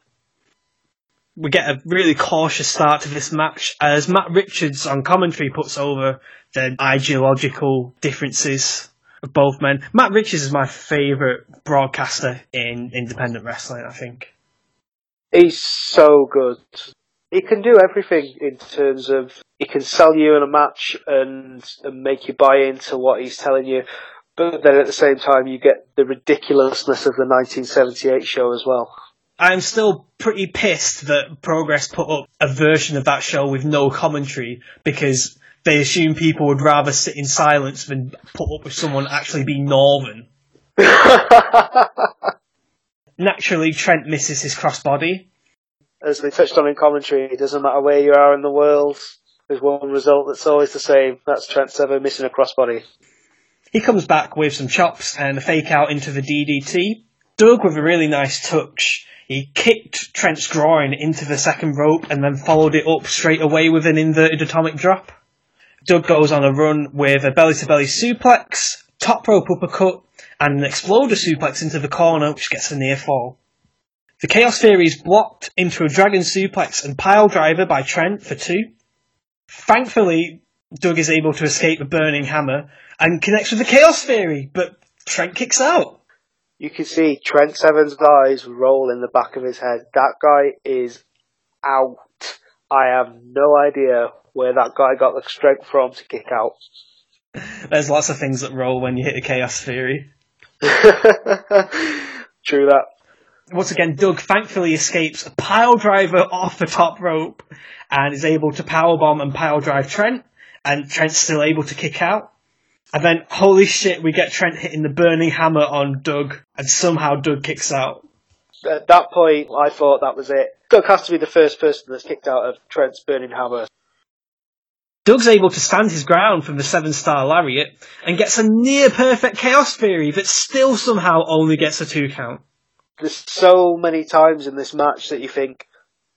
we get a really cautious start to this match as Matt Richards on commentary puts over the ideological differences both men. Matt Richards is my favourite broadcaster in independent wrestling, I think. He's so good. He can do everything in terms of he can sell you in a match and, and make you buy into what he's telling you, but then at the same time you get the ridiculousness of the 1978 show as well. I'm still pretty pissed that Progress put up a version of that show with no commentary because they assume people would rather sit in silence than put up with someone actually being northern. Naturally, Trent misses his crossbody. As they touched on in commentary, it doesn't matter where you are in the world, there's one result that's always the same. That's Trent Seven missing a crossbody. He comes back with some chops and a fake out into the DDT. Doug with a really nice touch. He kicked Trent's groin into the second rope and then followed it up straight away with an inverted atomic drop. Doug goes on a run with a belly to belly suplex, top rope uppercut, and an exploder suplex into the corner, which gets a near fall. The Chaos Theory is blocked into a dragon suplex and pile driver by Trent for two. Thankfully, Doug is able to escape the burning hammer and connects with the Chaos Theory, but Trent kicks out. You can see Trent Seven's eyes roll in the back of his head. That guy is out. I have no idea where that guy got the strength from to kick out. There's lots of things that roll when you hit a Chaos Theory. True that. Once again, Doug thankfully escapes a pile driver off the top rope and is able to powerbomb and pile drive Trent, and Trent's still able to kick out. And then, holy shit, we get Trent hitting the burning hammer on Doug, and somehow Doug kicks out. At that point, I thought that was it. Doug has to be the first person that's kicked out of Trent's burning hammer. Doug's able to stand his ground from the seven star lariat and gets a near perfect chaos theory that still somehow only gets a two count. There's so many times in this match that you think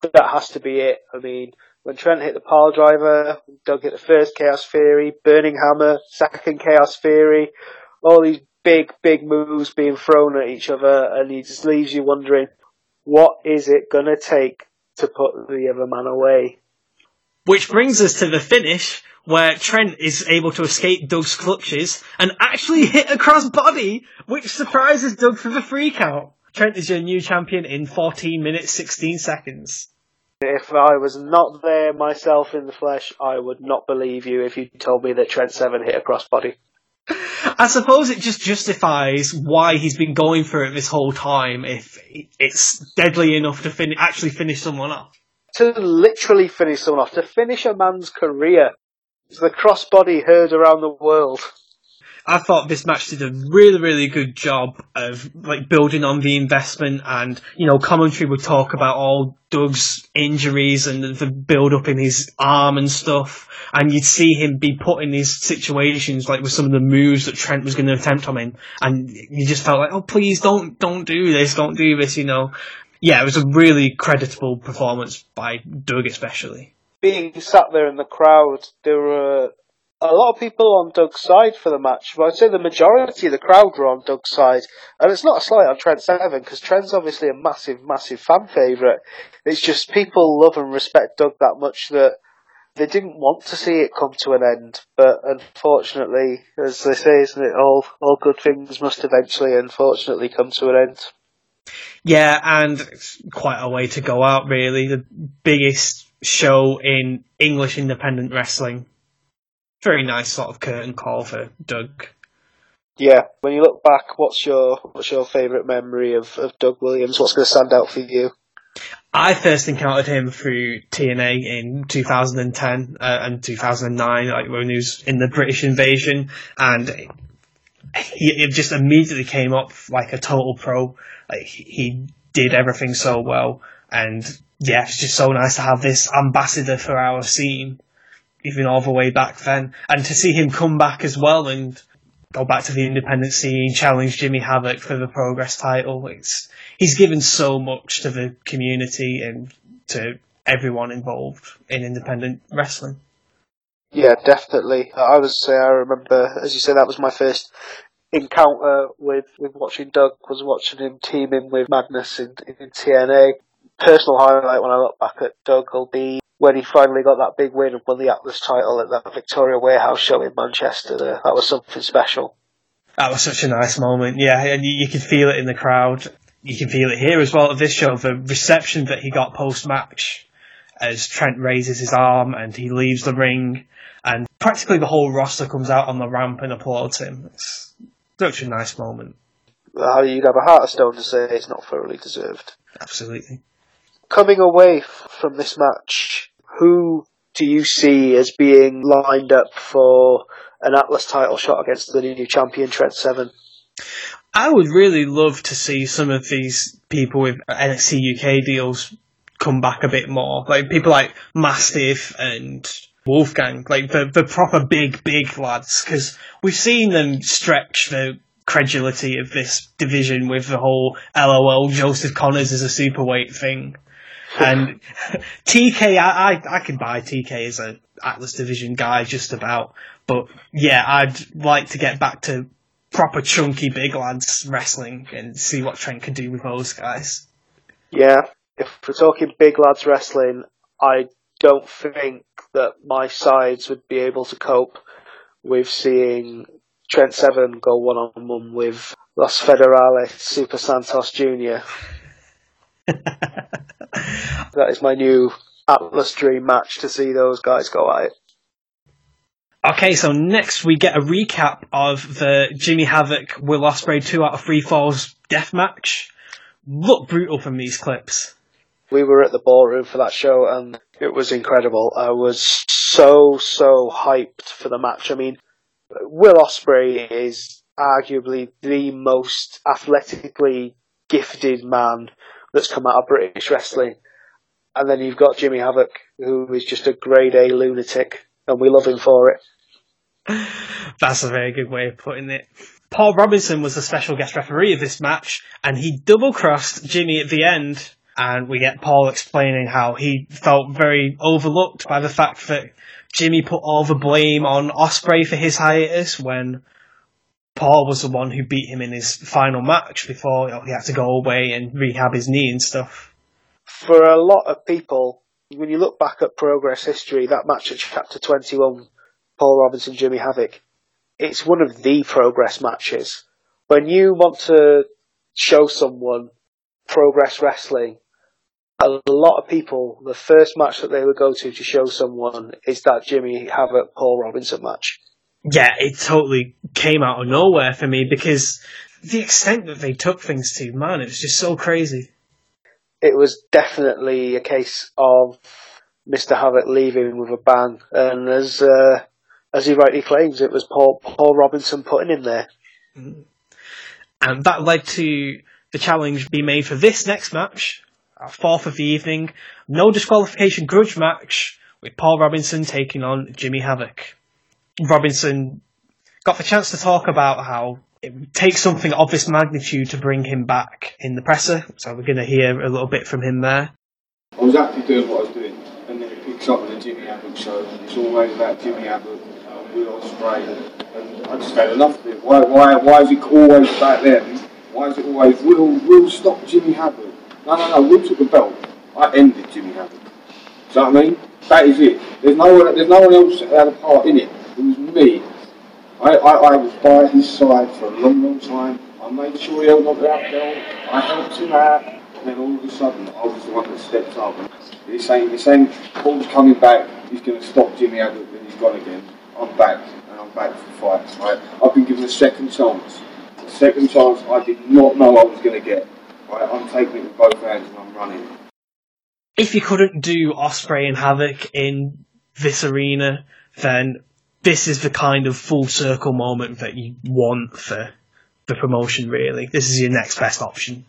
that has to be it. I mean, when Trent hit the pile driver, Doug hit the first Chaos Theory, Burning Hammer, second Chaos Theory, all these big, big moves being thrown at each other, and he just leaves you wondering, what is it gonna take to put the other man away? Which brings us to the finish, where Trent is able to escape Doug's clutches and actually hit a crossbody, which surprises Doug for the free count. Trent is your new champion in 14 minutes 16 seconds. If I was not there myself in the flesh, I would not believe you if you told me that Trent Seven hit a crossbody. I suppose it just justifies why he's been going for it this whole time if it's deadly enough to fin- actually finish someone off. To literally finish someone off, to finish a man's career. It's The crossbody heard around the world. I thought this match did a really, really good job of like building on the investment and, you know, commentary would talk about all Doug's injuries and the build up in his arm and stuff. And you'd see him be put in these situations like with some of the moves that Trent was going to attempt on him. And you just felt like, oh, please don't, don't do this, don't do this, you know. Yeah, it was a really creditable performance by Doug especially. Being sat there in the crowd, there were a lot of people on Doug's side for the match. But I'd say the majority of the crowd were on Doug's side. And it's not a slight on Trent Seven, because Trent's obviously a massive, massive fan favourite. It's just people love and respect Doug that much that they didn't want to see it come to an end. But unfortunately, as they say, isn't it, all, all good things must eventually, unfortunately, come to an end. Yeah, and it's quite a way to go out, really. The biggest show in English independent wrestling very nice sort of curtain call for Doug. Yeah, when you look back, what's your what's your favourite memory of, of Doug Williams? What's going to stand out for you? I first encountered him through TNA in 2010 uh, and 2009, like when he was in the British invasion, and he it just immediately came up like a total pro. Like he did everything so well, and yeah, it's just so nice to have this ambassador for our scene even all the way back then. And to see him come back as well and go back to the independent scene, challenge Jimmy Havoc for the Progress title, it's he's given so much to the community and to everyone involved in independent wrestling. Yeah, definitely. I was say I remember, as you say, that was my first encounter with, with watching Doug. Was watching him teaming with Madness in, in TNA. Personal highlight when I look back at Doug will be when he finally got that big win and won the Atlas title at that Victoria Warehouse show in Manchester. That was something special. That was such a nice moment, yeah, and you, you could feel it in the crowd. You can feel it here as well at this show. The reception that he got post match as Trent raises his arm and he leaves the ring, and practically the whole roster comes out on the ramp and applauds him. It's such a nice moment. You'd have a heart of stone to say it's not thoroughly deserved. Absolutely. Coming away from this match, who do you see as being lined up for an Atlas title shot against the new champion Trent Seven? I would really love to see some of these people with NXT UK deals come back a bit more. Like people like Mastiff and Wolfgang, like the, the proper big, big lads, because we've seen them stretch the credulity of this division with the whole LOL Joseph Connors as a superweight thing. And TK, I, I, I can buy TK as a Atlas Division guy just about. But yeah, I'd like to get back to proper chunky big lads wrestling and see what Trent can do with those guys. Yeah, if we're talking big lads wrestling, I don't think that my sides would be able to cope with seeing Trent Seven go one on one with Los Federales Super Santos Jr. that is my new Atlas dream match to see those guys go at it. Okay, so next we get a recap of the Jimmy Havoc Will Ospreay two out of three falls death match. Look brutal from these clips. We were at the ballroom for that show and it was incredible. I was so so hyped for the match. I mean, Will Ospreay is arguably the most athletically gifted man that's come out of British wrestling. And then you've got Jimmy Havoc, who is just a grade A lunatic, and we love him for it. That's a very good way of putting it. Paul Robinson was the special guest referee of this match, and he double crossed Jimmy at the end and we get Paul explaining how he felt very overlooked by the fact that Jimmy put all the blame on Ospreay for his hiatus when Paul was the one who beat him in his final match before you know, he had to go away and rehab his knee and stuff. For a lot of people, when you look back at Progress history, that match at Chapter 21, Paul Robinson, Jimmy Havoc, it's one of the Progress matches. When you want to show someone Progress Wrestling, a lot of people, the first match that they would go to to show someone is that Jimmy Havoc Paul Robinson match. Yeah, it totally came out of nowhere for me because the extent that they took things to, man, it was just so crazy. It was definitely a case of Mr. Havoc leaving with a bang, and as uh, as he rightly claims, it was Paul Paul Robinson putting him there. Mm-hmm. And that led to the challenge being made for this next match, our fourth of the evening, no disqualification grudge match with Paul Robinson taking on Jimmy Havoc. Robinson got the chance to talk about how it takes something of this magnitude to bring him back in the presser, so we're going to hear a little bit from him there. I was happy doing what I was doing, and then it picks up with the Jimmy Havoc show, and it's always about Jimmy Havoc Will Ospreay, and I just had enough of it. Why, why, why is it always about them? Why is it always Will, Will stop Jimmy Havoc? No, no, no, Will took the belt. I ended Jimmy Havoc. Do you know what I mean? That is it. There's no one, there's no one else that had a part in it. It was me. I, I, I was by his side for a long, long time. I made sure he held on to that belt. I helped him out. And then all of a sudden, I was the one that stepped up. He's saying, he's saying, Paul's coming back. He's going to stop Jimmy Havoc and he's gone again. I'm back. And I'm back for fights. Right? I've been given a second chance. A second chance I did not know I was going to get. Right? I'm taking it with both hands and I'm running. If you couldn't do Ospreay and Havoc in this arena, then this is the kind of full circle moment that you want for the promotion, really. This is your next best option.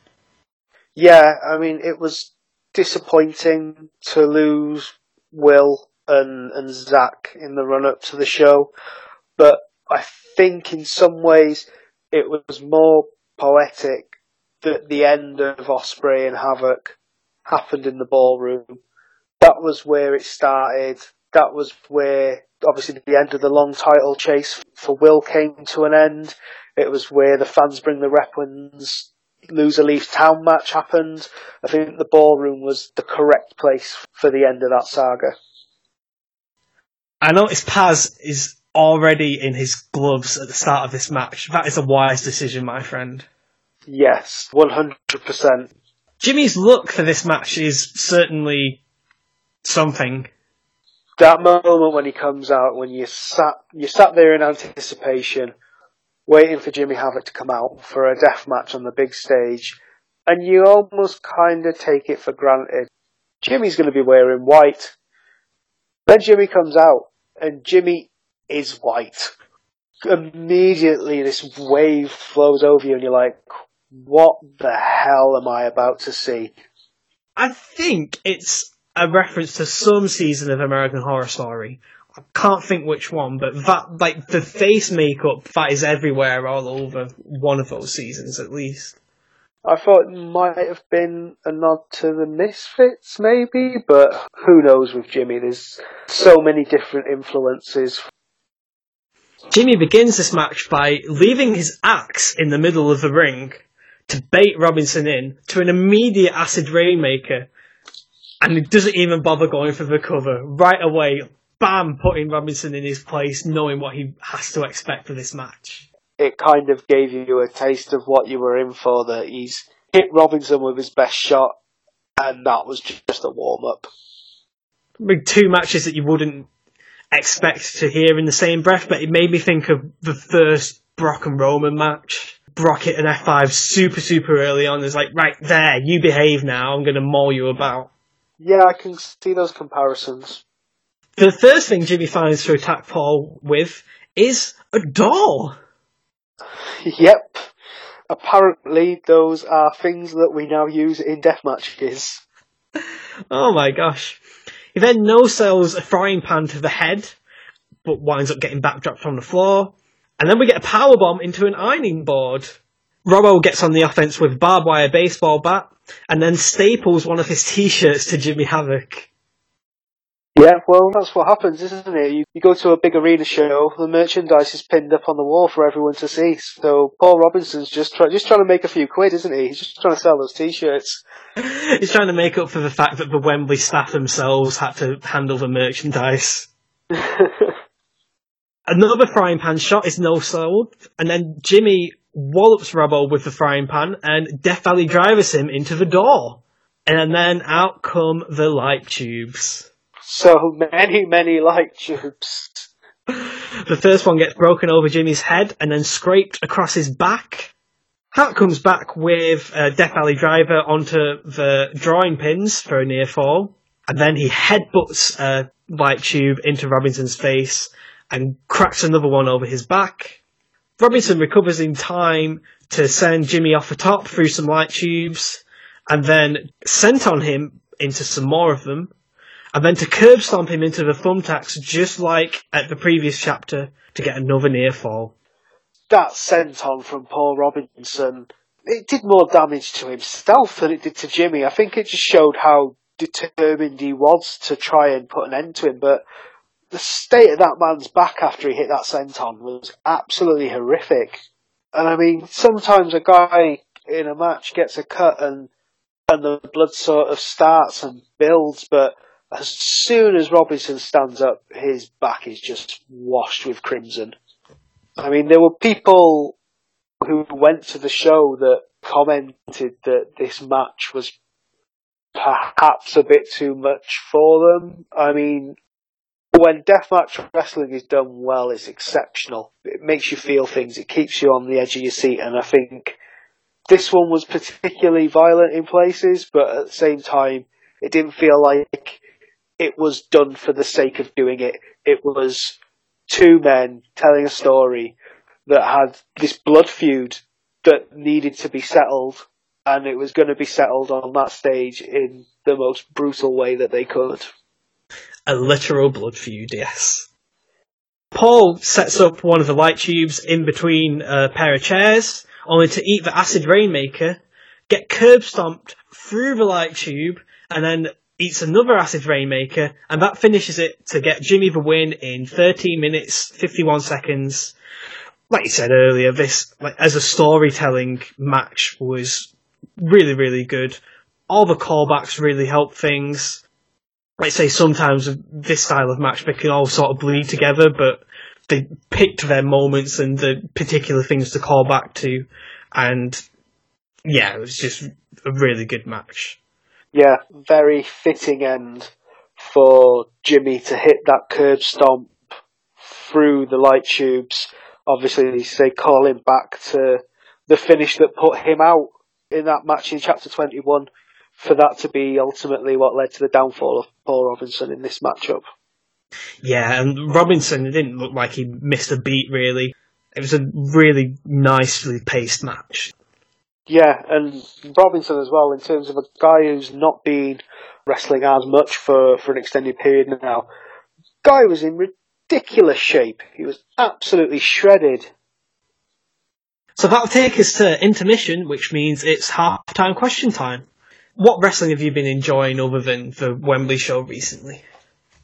Yeah, I mean, it was disappointing to lose Will and, and Zach in the run up to the show, but I think in some ways it was more poetic that the end of Ospreay and Havoc happened in the ballroom. That was where it started. That was where obviously the end of the long title chase for Will came to an end. It was where the fans bring the weapons, loser leaves town match happened. I think the ballroom was the correct place for the end of that saga. I noticed Paz is already in his gloves at the start of this match. That is a wise decision, my friend. Yes, 100%. Jimmy's look for this match is certainly something that moment when he comes out, when you sat you sat there in anticipation, waiting for Jimmy Havoc to come out for a death match on the big stage, and you almost kind of take it for granted. Jimmy's going to be wearing white. Then Jimmy comes out, and Jimmy is white. Immediately, this wave flows over you, and you're like, "What the hell am I about to see?" I think it's a reference to some season of American Horror Story. I can't think which one, but that like the face makeup that is everywhere all over one of those seasons at least. I thought it might have been a nod to the Misfits, maybe, but who knows with Jimmy? There's so many different influences. Jimmy begins this match by leaving his axe in the middle of the ring to bait Robinson in to an immediate acid rainmaker and he doesn't even bother going for the cover. Right away, bam, putting Robinson in his place, knowing what he has to expect for this match. It kind of gave you a taste of what you were in for, that he's hit Robinson with his best shot, and that was just a warm up. Two matches that you wouldn't expect to hear in the same breath, but it made me think of the first Brock and Roman match. Brock hit an F5 super, super early on. It's like, right there, you behave now, I'm going to maul you about. Yeah, I can see those comparisons. The first thing Jimmy finds to attack Paul with is a doll. Yep. Apparently, those are things that we now use in death matches. Oh my gosh. He then no sells a frying pan to the head, but winds up getting backdropped on the floor. And then we get a power bomb into an ironing board. Robbo gets on the offense with barbed wire baseball bat, and then staples one of his t-shirts to Jimmy Havoc. Yeah, well, that's what happens, isn't it? You, you go to a big arena show, the merchandise is pinned up on the wall for everyone to see. So Paul Robinson's just try, just trying to make a few quid, isn't he? He's just trying to sell those t-shirts. He's trying to make up for the fact that the Wembley staff themselves had to handle the merchandise. Another frying pan shot is no sold, and then Jimmy wallops Robbo with the frying pan, and Death Valley drives him into the door. And then out come the light tubes. So many, many light tubes. The first one gets broken over Jimmy's head and then scraped across his back. Hart comes back with a Death Valley driver onto the drawing pins for a near fall, and then he headbutts uh, a light tube into Robinson's face and cracks another one over his back. Robinson recovers in time to send Jimmy off the top through some light tubes, and then sent on him into some more of them, and then to curb stomp him into the thumbtacks just like at the previous chapter to get another near fall. That senton from Paul Robinson, it did more damage to himself than it did to Jimmy. I think it just showed how determined he was to try and put an end to him, but the state of that man's back after he hit that senton was absolutely horrific. And I mean, sometimes a guy in a match gets a cut and and the blood sort of starts and builds, but as soon as Robinson stands up, his back is just washed with crimson. I mean, there were people who went to the show that commented that this match was perhaps a bit too much for them. I mean, when deathmatch wrestling is done well, it's exceptional. It makes you feel things. It keeps you on the edge of your seat, and I think this one was particularly violent in places, but at the same time, it didn't feel like it was done for the sake of doing it. It was two men telling a story that had this blood feud that needed to be settled, and it was going to be settled on that stage in the most brutal way that they could. A literal blood feud, yes. Paul sets up one of the light tubes in between a pair of chairs, only to eat the acid rainmaker, get curb stomped through the light tube, and then eats another acid rainmaker, and that finishes it to get Jimmy the win in 13 minutes 51 seconds. Like you said earlier, this like as a storytelling match was really really good. All the callbacks really helped things. Like say sometimes this style of match they can all sort of bleed together, but they picked their moments and the particular things to call back to, and yeah, it was just a really good match. Yeah, very fitting end for Jimmy to hit that curb stomp through the light tubes. Obviously, they call him back to the finish that put him out in that match in chapter 21 for that to be ultimately what led to the downfall of Paul Robinson in this matchup. Yeah, and Robinson didn't look like he missed a beat really. It was a really nicely paced match. Yeah, and Robinson as well, in terms of a guy who's not been wrestling as much for, for an extended period now. Guy was in ridiculous shape. He was absolutely shredded. So that'll take us to intermission, which means it's half time question time. What wrestling have you been enjoying other than the Wembley show recently?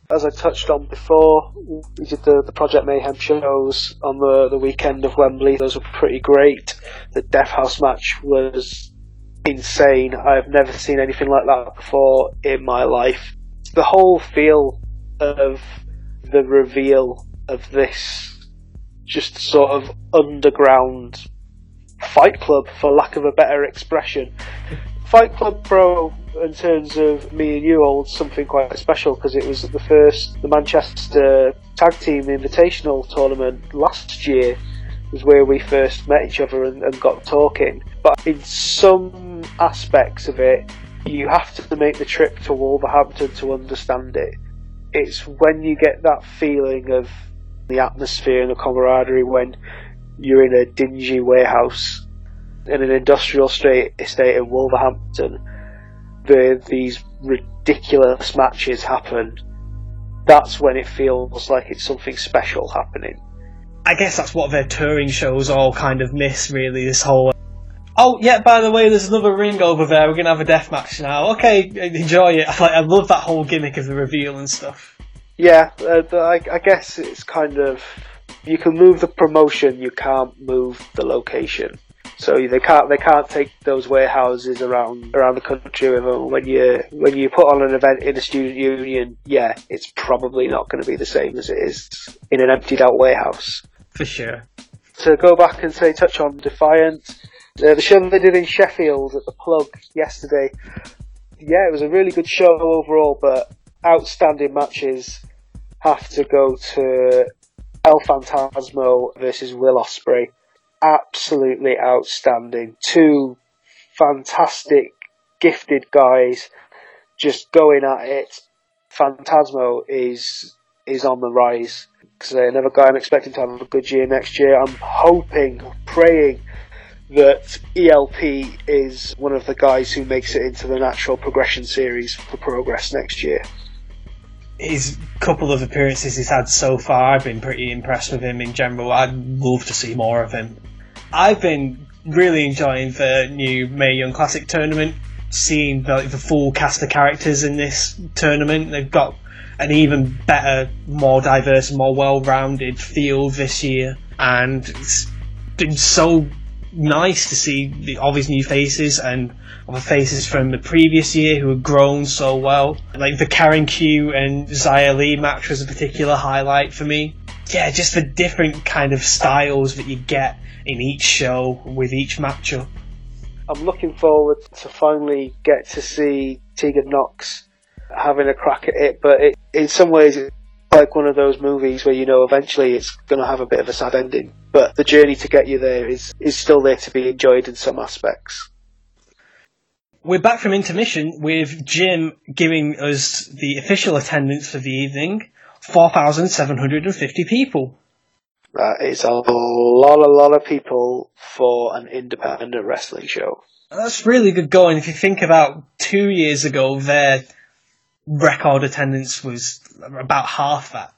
As I touched on before, we did the, the Project Mayhem shows on the, the weekend of Wembley. Those were pretty great. The Death House match was insane. I've never seen anything like that before in my life. The whole feel of the reveal of this just sort of underground fight club, for lack of a better expression. Fight Club Pro, in terms of me and you, holds something quite special because it was the first, the Manchester Tag Team Invitational Tournament last year was where we first met each other and, and got talking. But in some aspects of it, you have to make the trip to Wolverhampton to understand it. It's when you get that feeling of the atmosphere and the camaraderie when you're in a dingy warehouse in an industrial estate, estate in Wolverhampton, where these ridiculous matches happen, that's when it feels like it's something special happening. I guess that's what their touring shows all kind of miss, really. This whole Oh yeah, by the way, there's another ring over there. We're gonna have a death match now. Okay, enjoy it. Like, I love that whole gimmick of the reveal and stuff. Yeah, uh, I, I guess it's kind of you can move the promotion, you can't move the location. So they can't they can't take those warehouses around around the country with them. When you when you put on an event in a student union, yeah, it's probably not going to be the same as it is in an emptied out warehouse. For sure. To go back and say touch on Defiant, uh, the show they did in Sheffield at the Plug yesterday. Yeah, it was a really good show overall, but outstanding matches have to go to El Phantasmo versus Will Ospreay absolutely outstanding. Two fantastic, gifted guys just going at it. Phantasmo is is on the rise. Because another guy I'm expecting to have a good year next year. I'm hoping, praying that ELP is one of the guys who makes it into the natural progression series for Progress next year. His couple of appearances he's had so far, I've been pretty impressed with him in general. I'd love to see more of him. I've been really enjoying the new Mae Young Classic tournament, seeing the, the full cast of characters in this tournament. They've got an even better, more diverse, more well-rounded field this year, and it's been so nice to see the, all these new faces and all the faces from the previous year who had grown so well. Like the Karen Q and Xia Li match was a particular highlight for me. Yeah, just the different kind of styles that you get in each show with each matchup. I'm looking forward to finally get to see Tegan Nox having a crack at it, but it, in some ways it's like one of those movies where you know eventually it's going to have a bit of a sad ending, but the journey to get you there is, is still there to be enjoyed in some aspects. We're back from intermission with Jim giving us the official attendance for the evening 4,750 people. That is a lot, a lot of people for an independent wrestling show. That's really good going. If you think about two years ago, their record attendance was about half that.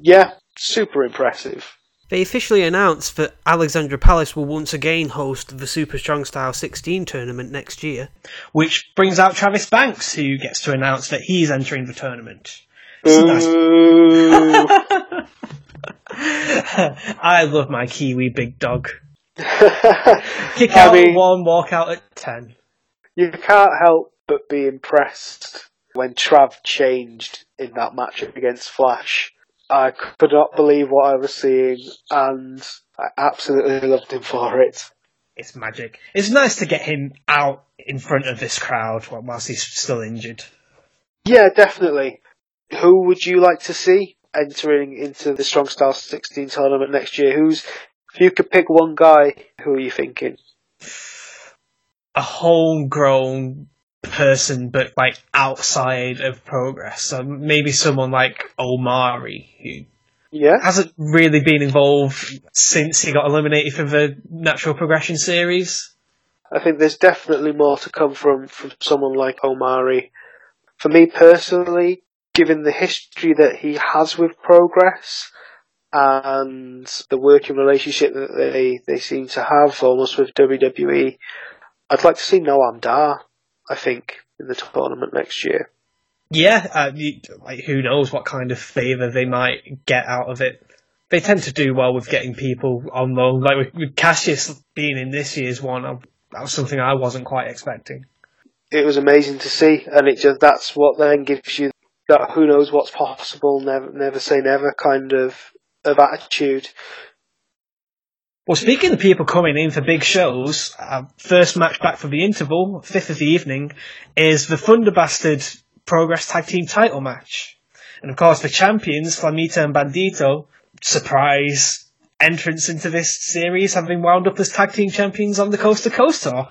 Yeah, super impressive. They officially announced that Alexandra Palace will once again host the Super Strong Style 16 tournament next year. Which brings out Travis Banks, who gets to announce that he's entering the tournament. I love my Kiwi big dog. Kick out I mean, at one, walk out at ten. You can't help but be impressed when Trav changed in that match against Flash. I could not believe what I was seeing, and I absolutely loved him for it. It's magic. It's nice to get him out in front of this crowd whilst he's still injured. Yeah, definitely. Who would you like to see? entering into the Strong Style 16 tournament next year. Who's if you could pick one guy, who are you thinking? A homegrown person, but like outside of progress. So maybe someone like Omari, who yeah hasn't really been involved since he got eliminated from the Natural Progression series. I think there's definitely more to come from from someone like Omari. For me personally, given the history that he has with Progress and the working relationship that they, they seem to have almost with WWE, I'd like to see Noam Dar, I think, in the tournament next year. Yeah, uh, like who knows what kind of favour they might get out of it. They tend to do well with getting people on loan. Like with, with Kassius being in this year's one, that was something I wasn't quite expecting. It was amazing to see, and it just that's what then gives you that who knows what's possible, never never say never kind of of attitude. Well, speaking of people coming in for big shows, uh, first match back from the interval, fifth of the evening, is the Thunderbastard Progress Tag Team title match. And of course, the champions, Flamita and Bandito, surprise entrance into this series, having wound up as tag team champions on the Coast to Coast tour.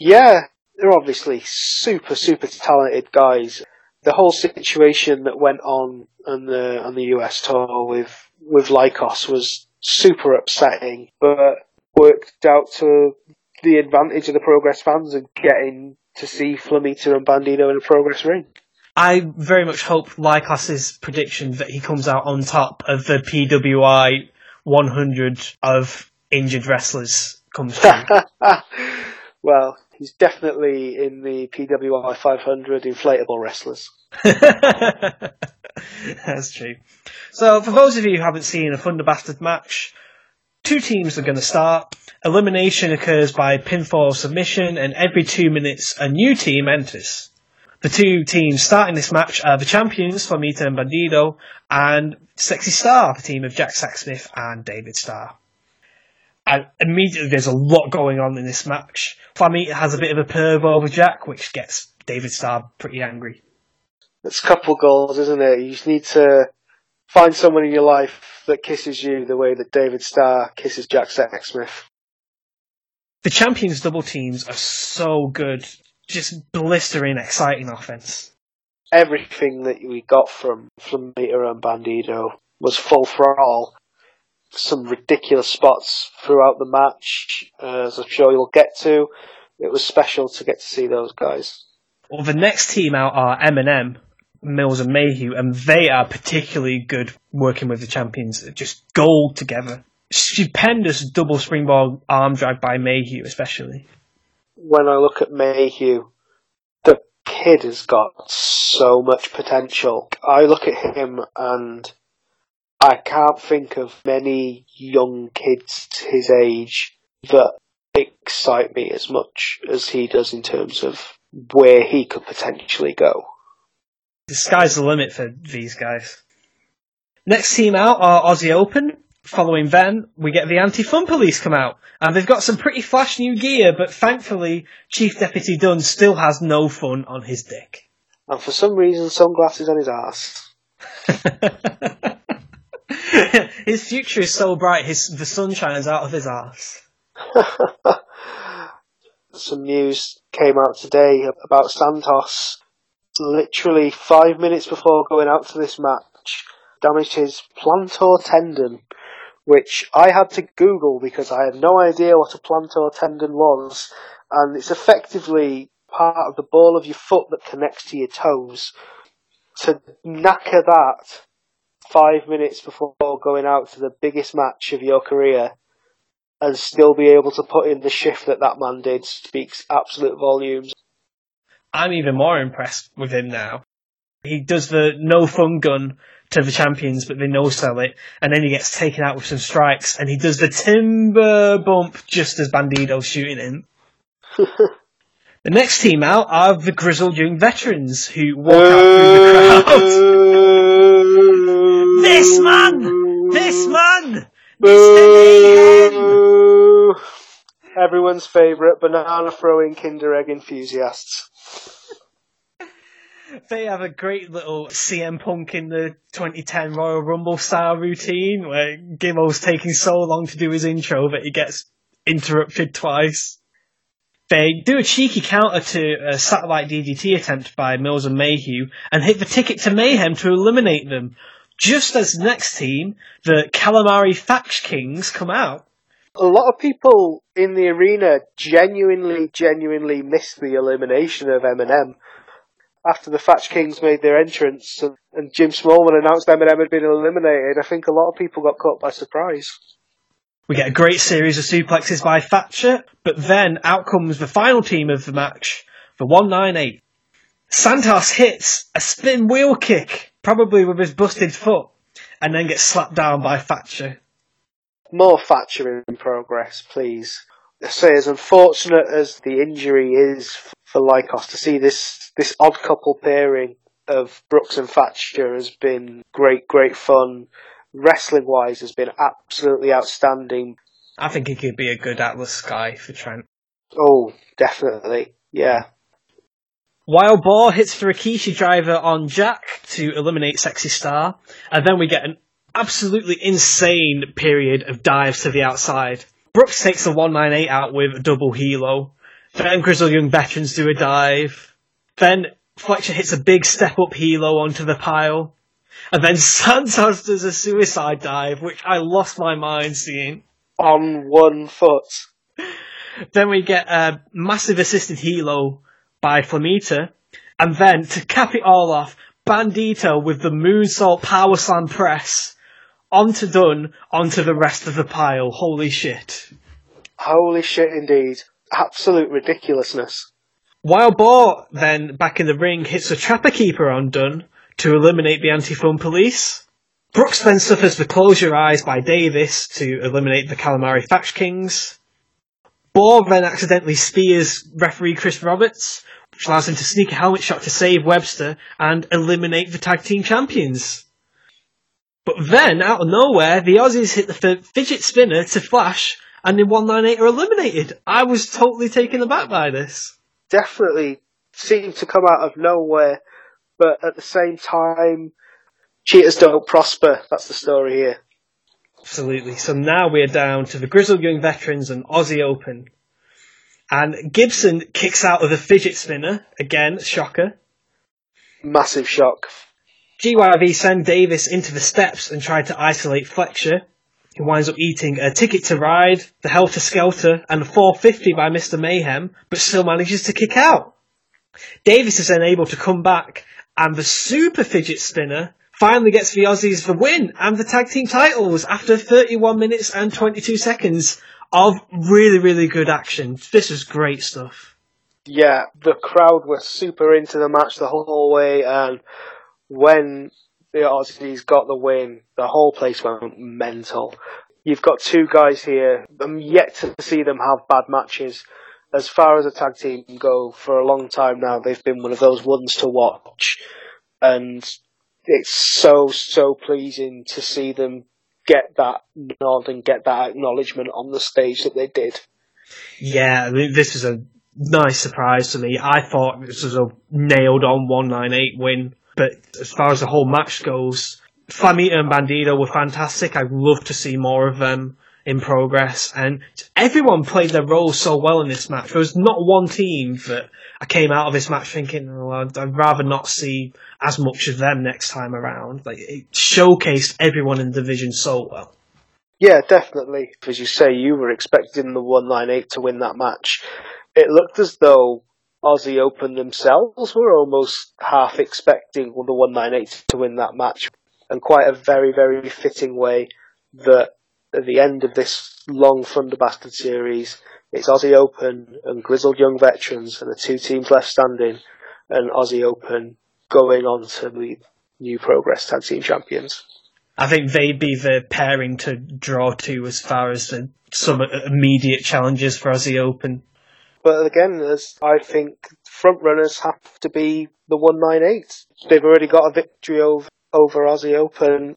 Yeah, they're obviously super, super talented guys the whole situation that went on on the on the US tour with with Lykos was super upsetting, but worked out to the advantage of the Progress fans and getting to see Flamita and Bandito in a Progress ring. I very much hope Lykos's prediction that he comes out on top of the PWI 100 of injured wrestlers comes true. Well, he's definitely in the PWI 500 inflatable wrestlers. That's true. So, for those of you who haven't seen a Thunder Bastard match, two teams are going to start. Elimination occurs by pinfall submission, and every two minutes, a new team enters. The two teams starting this match are the champions, Flamita and Bandido, and Sexy Star, the team of Jack Sexsmith and David Starr. And immediately there's a lot going on in this match. Flamita has a bit of a perv over Jack, which gets David Starr pretty angry. It's a couple goals, isn't it? You just need to find someone in your life that kisses you the way that David Starr kisses Jack Sexsmith. The champions double teams are so good. Just blistering, exciting offense. Everything that we got from Flamita and Bandido was full throttle. Some ridiculous spots throughout the match, uh, as I'm sure you'll get to. It was special to get to see those guys. Well, the next team out are M&M, Mills and Mayhew, and they are particularly good working with the champions. Just gold together. Stupendous double springboard arm drag by Mayhew, especially. When I look at Mayhew, the kid has got so much potential. I look at him and I can't think of many young kids his age that excite me as much as he does in terms of where he could potentially go. The sky's the limit for these guys. Next team out are Aussie Open. Following them, we get the Anti-Fun Police come out. And they've got some pretty flash new gear, but thankfully, Chief Deputy Dunn still has no fun on his dick. And for some reason, sunglasses on his ass. his future is so bright, his, the sun shines out of his ass. some news came out today about Santos. Literally five minutes before going out to this match, damaged his plantar tendon, which I had to Google because I had no idea what a plantar tendon was, and it's effectively part of the ball of your foot that connects to your toes. To knacker that five minutes before going out to the biggest match of your career and still be able to put in the shift that that man did speaks absolute volumes. I'm even more impressed with him now. He does the no fun gun to the champions, but they no sell it, and then he gets taken out with some strikes, and he does the timber bump just as Bandido's shooting him. the next team out are the grizzled young veterans who walk out through the crowd. this man! This man! Mr. Mayhem! Everyone's favourite banana throwing Kinder Egg enthusiasts. They have a great little CM Punk in the 2010 Royal Rumble style routine where Gimmo's taking so long to do his intro that he gets interrupted twice. They do a cheeky counter to a satellite DDT attempt by Mills and Mayhew and hit the ticket to Mayhem to eliminate them, just as the next team, the Calamari Catch Kings, come out. A lot of people in the arena genuinely, genuinely missed the elimination of M&M after the Catch Kings made their entrance and, and Jim Smallman announced M&M had been eliminated. I think a lot of people got caught by surprise. We get a great series of suplexes by Thatcher, but then out comes the final team of the match, the 198. Santos hits a spin wheel kick, probably with his busted foot, and then gets slapped down by Thatcher. More Thatcher in progress, please. I say, as unfortunate as the injury is for Lykos, to see this, this odd couple pairing of Brookes and Thatcher has been great, great fun. Wrestling wise has been absolutely outstanding. I think he could be a good Atlas Sky for Trent. Oh, definitely. Yeah. Wild Boar hits the Rikishi driver on Jack to eliminate Sexy Star, and then we get an absolutely insane period of dives to the outside. Brookes takes the 198 out with a double helo. Then Grizzled Young Veterans do a dive. Then Fletcher hits a big step up helo onto the pile. And then Santos does a suicide dive, which I lost my mind seeing. On one foot. Then we get a massive assisted helo by Flamita. And then, to cap it all off, Bandido with the moonsault power slam press onto Dunn, onto the rest of the pile. Holy shit. Holy shit indeed. absolute ridiculousness. Wild Boar then back in the ring hits a Trapper Keeper on Dunn to eliminate the Anti-Fun Police. Brookes then suffers the close your eyes by Davis to eliminate the Calamari Catch Kings. Boar then accidentally spears referee Chris Roberts, which allows him to sneak a helmet shot to save Webster and eliminate the tag team champions. But then, out of nowhere, the Aussies hit the fidget spinner to Flash, and the 198 are eliminated. I was totally taken aback by this. Definitely seemed to come out of nowhere, but at the same time, cheaters don't prosper. That's the story here. Absolutely. So now we're down to the Grizzled Young Veterans and Aussie Open. And Gibson kicks out of the fidget spinner. Again, shocker. Massive shock. GYV send Davis into the steps and try to isolate Fletcher. He winds up eating a ticket to ride, the Helter Skelter, and a 450 by Mr. Mayhem, but still manages to kick out. Davis is then able to come back, and the super fidget spinner finally gets the Aussies the win and the tag team titles after 31 minutes and 22 seconds of really, really good action. This is great stuff. Yeah, the crowd were super into the match the whole way, and when the Aussies got the win, the whole place went mental. You've got two guys here. I'm yet to see them have bad matches. As far as a tag team can go, for a long time now, they've been one of those ones to watch. And it's so, so pleasing to see them get that nod and get that acknowledgement on the stage that they did. Yeah, this is a nice surprise to me. I thought this was a nailed on 198 win but as far as the whole match goes, Flamita and Bandido were fantastic. I'd love to see more of them in progress. And everyone played their role so well in this match. There was not one team that I came out of this match thinking, oh, I'd, I'd rather not see as much of them next time around. Like it showcased everyone in the division so well. Yeah, definitely. As you say, you were expecting the 198 to win that match. It looked as though Aussie Open themselves were almost half expecting the 198 to win that match, and quite a very, very fitting way that at the end of this long Thunder Bastard series, it's Aussie Open and Grizzled Young Veterans and the two teams left standing, and Aussie Open going on to the new Progress Tag Team Champions. I think they'd be the pairing to draw to as far as the, some immediate challenges for Aussie Open. But again, I think front runners have to be the 198. They've already got a victory over, over Aussie Open.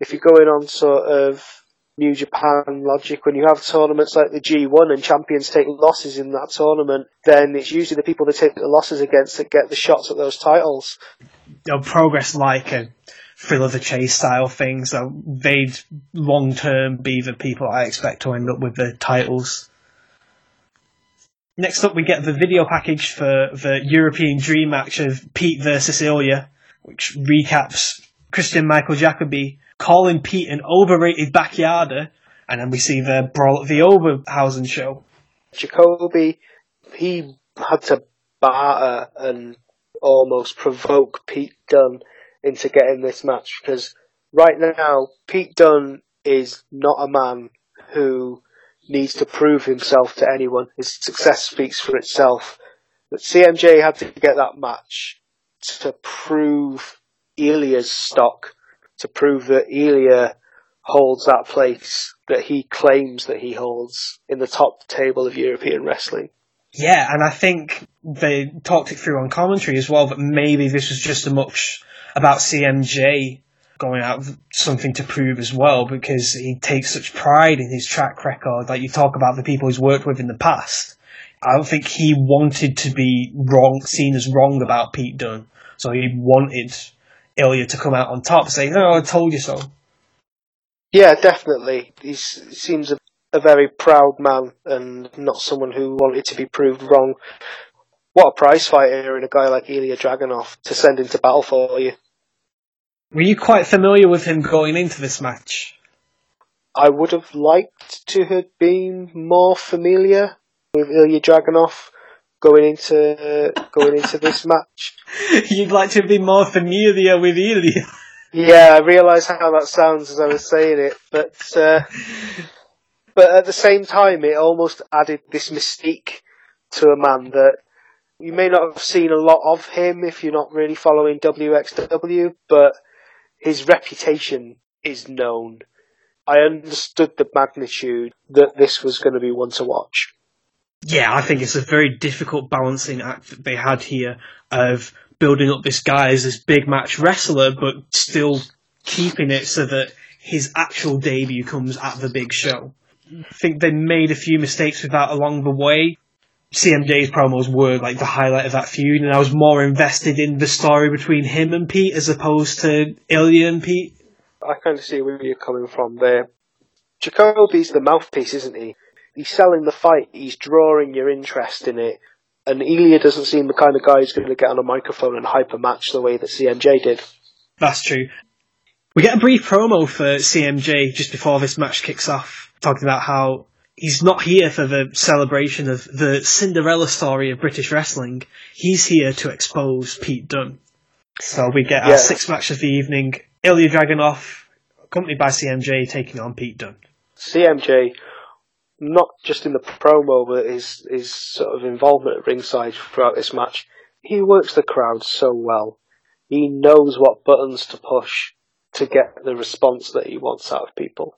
If you're going on sort of New Japan logic, when you have tournaments like the G1 and champions take losses in that tournament, then it's usually the people they take the losses against that get the shots at those titles. They'll progress like a thrill of the chase style thing, so they'd long term be the people I expect to end up with the titles. Next up, we get the video package for the European Dream match of Pete versus Ilya, which recaps Christian Michael Jakobi calling Pete an overrated backyarder, and then we see the brawl at the Oberhausen show. Jakobi, he had to batter and almost provoke Pete Dunne into getting this match because right now Pete Dunne is not a man who needs to prove himself to anyone. His success speaks for itself. But CMJ had to get that match to prove Ilya's stock, to prove that Ilya holds that place that he claims that he holds in the top table of European wrestling. Yeah, and I think they talked it through on commentary as well, that maybe this was just as much about CMJ going out something to prove as well because he takes such pride in his track record. Like you talk about the people he's worked with in the past. I don't think he wanted to be wrong, seen as wrong about Pete Dunne. So he wanted Ilya to come out on top, saying, "No, I told you so." Yeah, definitely. He seems a, a very proud man and not someone who wanted to be proved wrong. What a prize fighter in a guy like Ilya Dragunov to send into battle for you. Were you quite familiar with him going into this match? I would have liked to have been more familiar with Ilya Dragunov going into going into this match. You'd like to be more familiar with Ilya. Yeah, I realise how that sounds as I was saying it, but uh, but at the same time, it almost added this mystique to a man that you may not have seen a lot of him if you're not really following WXW, but his reputation is known. I understood the magnitude that this was going to be one to watch. Yeah, I think it's a very difficult balancing act that they had here of building up this guy as this big match wrestler, but still keeping it so that his actual debut comes at the big show. I think they made a few mistakes with that along the way. CMJ's promos were like the highlight of that feud, and I was more invested in the story between him and Pete as opposed to Ilya and Pete. I kind of see where you're coming from there. Jakobi's the mouthpiece, isn't he? He's selling the fight, he's drawing your interest in it, and Ilya doesn't seem the kind of guy who's going to get on a microphone and hype a match the way that CMJ did. That's true. We get a brief promo for CMJ just before this match kicks off, talking about how he's not here for the celebration of the Cinderella story of British wrestling. He's here to expose Pete Dunne. So we get our Yeah. sixth match of the evening. Ilya Dragunov, accompanied by CMJ, taking on Pete Dunne. CMJ, not just in the promo, but his his sort of involvement at ringside throughout this match, he works the crowd so well. He knows what buttons to push to get the response that he wants out of people.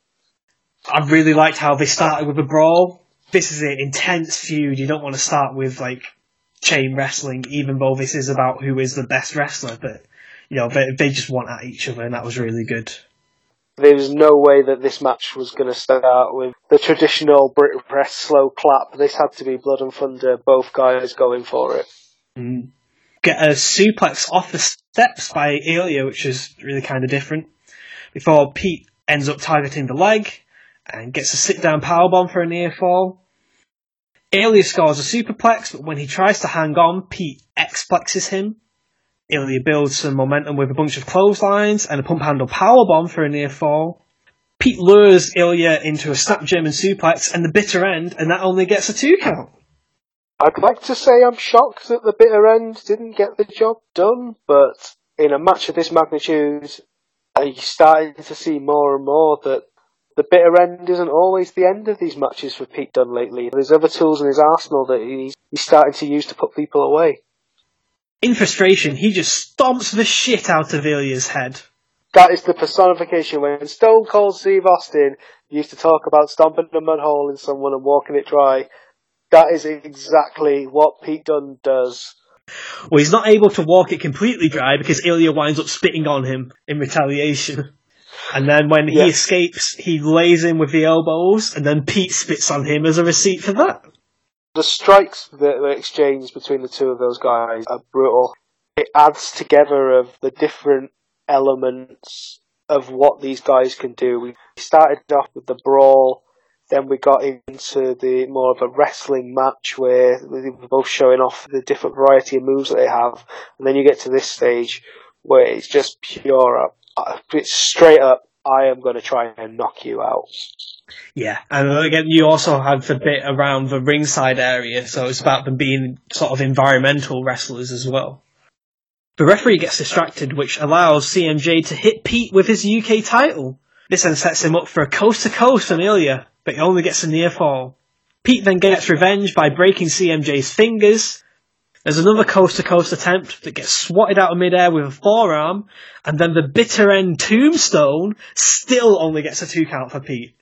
I really liked how they started with a brawl. This is an intense feud. You don't want to start with like chain wrestling, even though this is about who is the best wrestler. But you know, they they just want at each other, and that was really good. There was no way that this match was going to start with the traditional Brit press slow clap. This had to be blood and thunder, both guys going for it. Mm. Get a suplex off the steps by Ilya, which is really kind of different. Before Pete ends up targeting the leg and gets a sit down powerbomb for a near fall. Ilya scores a superplex, but when he tries to hang on, Pete X-plexes him. Ilya builds some momentum with a bunch of clotheslines and a pump handle powerbomb for a near fall. Pete lures Ilya into a snap German suplex and the bitter end, and that only gets a two count. I'd like to say I'm shocked that the bitter end didn't get the job done, but in a match of this magnitude, I'm starting to see more and more that the bitter end isn't always the end of these matches for Pete Dunne lately. There's other tools in his arsenal that he's, he's starting to use to put people away. In frustration, he just stomps the shit out of Ilya's head. That is the personification when Stone Cold Steve Austin used to talk about stomping a mud hole in someone and walking it dry. That is exactly what Pete Dunne does. Well, he's not able to walk it completely dry because Ilya winds up spitting on him in retaliation. And then when Yeah. he escapes, he lays in with the elbows, and then Pete spits on him as a receipt for that. The strikes that were exchanged between the two of those guys are brutal. It adds together of the different elements of what these guys can do. We started off with the brawl, then we got into the more of a wrestling match where they were both showing off the different variety of moves that they have, and then you get to this stage where it's just pure up. uh, It's straight up. I am going to try and knock you out. Yeah, and again, you also have the bit around the ringside area, so it's about them being sort of environmental wrestlers as well. The referee gets distracted, which allows CMJ to hit Pete with his UK title. This then sets him up for a coast to coast Ilya, but he only gets a near fall. Pete then gets revenge by breaking CMJ's fingers. There's another coast to coast attempt that gets swatted out of midair with a forearm, and then the bitter end tombstone still only gets a two count for Pete.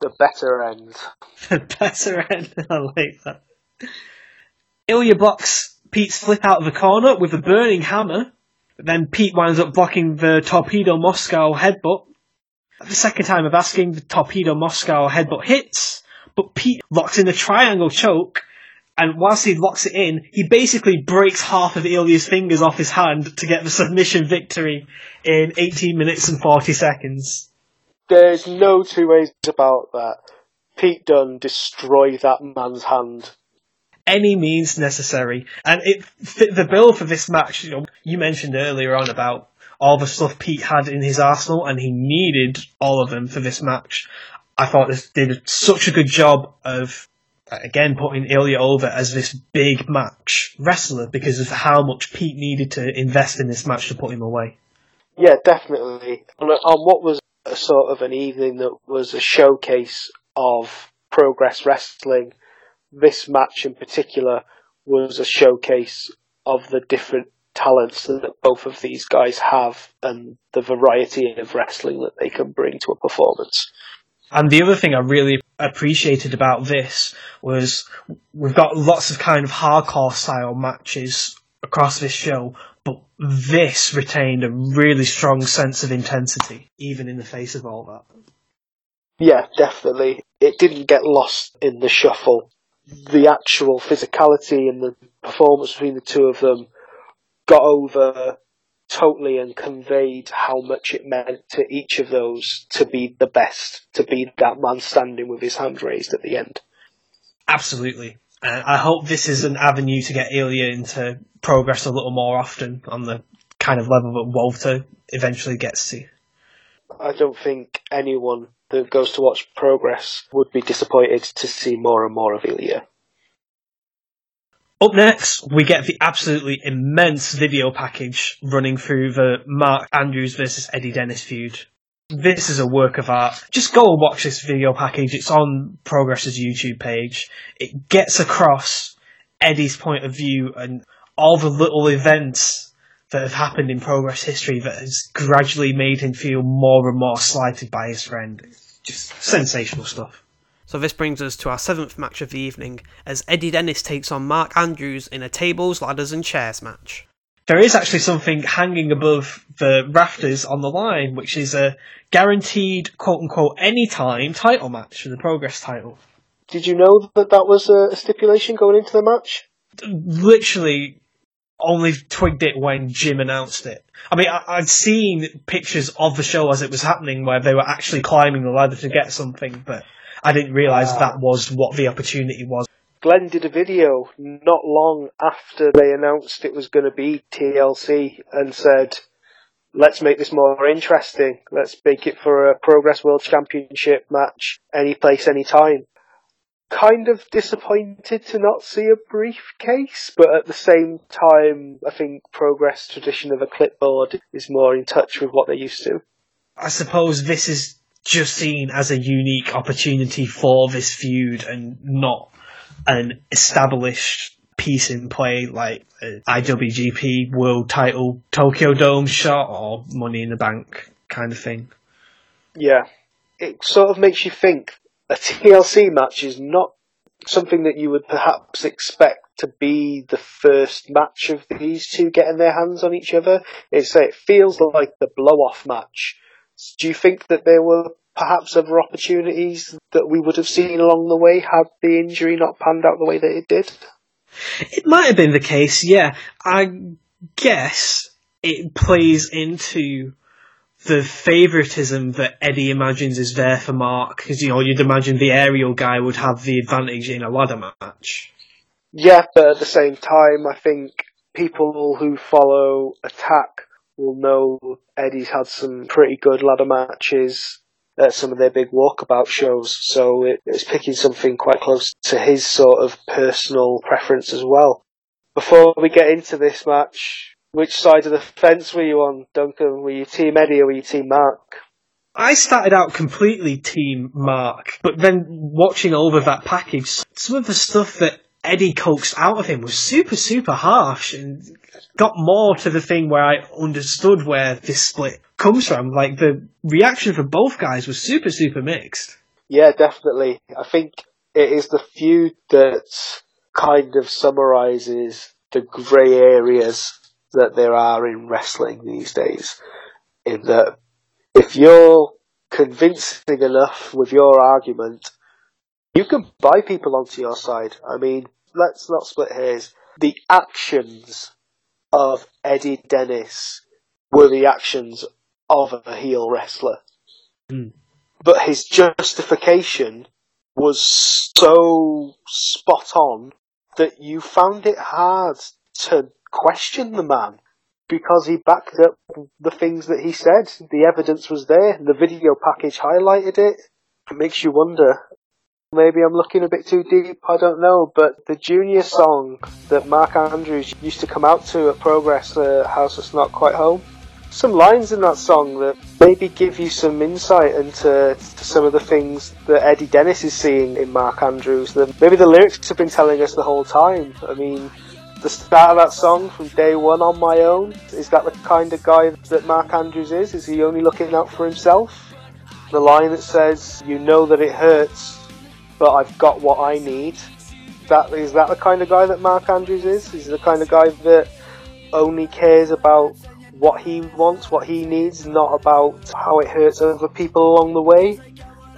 The better end. The better end. I like that. Ilya blocks Pete's flip out of the corner with a burning hammer, then Pete winds up blocking the Torpedo Moscow headbutt. The second time of asking, the Torpedo Moscow headbutt hits, but Pete locks in a triangle choke, and whilst he locks it in, he basically breaks half of Ilya's fingers off his hand to get the submission victory in 18 minutes and 40 seconds. There's no two ways about that. Pete Dunne destroyed that man's hand. any means necessary. And it fit the bill for this match. You know, you mentioned earlier on about all the stuff Pete had in his arsenal, and he needed all of them for this match. I thought this did such a good job of again putting Ilya over as this big match wrestler because of how much Pete needed to invest in this match to put him away. Yeah, definitely. On, on what was a sort of an evening that was a showcase of progress wrestling, this match in particular was a showcase of the different talents that both of these guys have and the variety of wrestling that they can bring to a performance. And the other thing I really appreciated about this was we've got lots of kind of hardcore style matches across this show, but this retained a really strong sense of intensity, even in the face of all that. Yeah, definitely. It didn't get lost in the shuffle. The actual physicality and the performance between the two of them got over totally and conveyed how much it meant to each of those to be the best, to be that man standing with his hand raised at the end. Absolutely. Uh, I hope this is an avenue to get Ilya into progress a little more often on the kind of level that Walter eventually gets to. I don't think anyone that goes to watch progress would be disappointed to see more and more of Ilya. Up next, we get the absolutely immense video package running through the Mark Andrews versus Eddie Dennis feud. This is a work of art. Just go and watch this video package. It's on Progress's YouTube page. It gets across Eddie's point of view and all the little events that have happened in Progress history that has gradually made him feel more and more slighted by his friend. Just sensational stuff. So this brings us to our seventh match of the evening, as Eddie Dennis takes on Mark Andrews in a tables, ladders and chairs match. There is actually something hanging above the rafters on the line, which is a guaranteed quote unquote anytime title match for the Progress title. Did you know that that was a stipulation going into the match? Literally only twigged it when Jim announced it. I mean, I, I'd seen pictures of the show as it was happening where they were actually climbing the ladder to get something, but I didn't realise Wow. Ah. that was what the opportunity was. Glenn did a video not long after they announced it was going to be TLC and said, let's make this more interesting. Let's make it for a Progress World Championship match, any place, any time. Kind of disappointed to not see a briefcase, but at the same time, I think Progress tradition of a clipboard is more in touch with what they're used to. I suppose this is just seen as a unique opportunity for this feud and not an established piece in play like IWGP World Title Tokyo Dome shot or Money in the Bank kind of thing. Yeah. It sort of makes you think a TLC match is not something that you would perhaps expect to be the first match of these two getting their hands on each other. It's, it feels like the blow off match. Do you think that there were perhaps other opportunities that we would have seen along the way had the injury not panned out the way that it did? It might have been the case, yeah. I guess it plays into the favoritism that Eddie imagines is there for Mark, because you know you'd imagine the aerial guy would have the advantage in a ladder match. Yeah, but at the same time, I think people who follow Attack will know Eddie's had some pretty good ladder matches at some of their big walkabout shows, so it, it's picking something quite close to his sort of personal preference as well. Before we get into this match, which side of the fence were you on, Duncan? Were you Team Eddie or were you Team Mark? I started out completely Team Mark, but then watching over that package, some of the stuff that Eddie coaxed out of him was super, super harsh and got more to the thing where I understood where this split comes from. Like the reaction from both guys was super, super mixed. Yeah, definitely. I think it is the feud that kind of summarizes the grey areas that there are in wrestling these days. In that, if you're convincing enough with your argument, you can buy people onto your side. I mean, let's not split hairs. The actions of Eddie Dennis were the actions of a heel wrestler. Mm. But his justification was so spot on that you found it hard to question the man because he backed up the things that he said. The evidence was there. The video package highlighted it. It makes you wonder. Maybe I'm looking a bit too deep, I don't know, but the junior song that Mark Andrews used to come out to at Progress uh, House That's Not Quite Home, some lines in that song that maybe give you some insight into some of the things that Eddie Dennis is seeing in Mark Andrews. That maybe the lyrics have been telling us the whole time. I mean, the start of that song from day one on my own is that the kind of guy that Mark Andrews is? Is he only looking out for himself? The line that says, "You know that it hurts, but I've got what I need." That is that the kind of guy that Mark Andrews is? Is he the kind of guy that only cares about what he wants, what he needs, not about how it hurts other people along the way.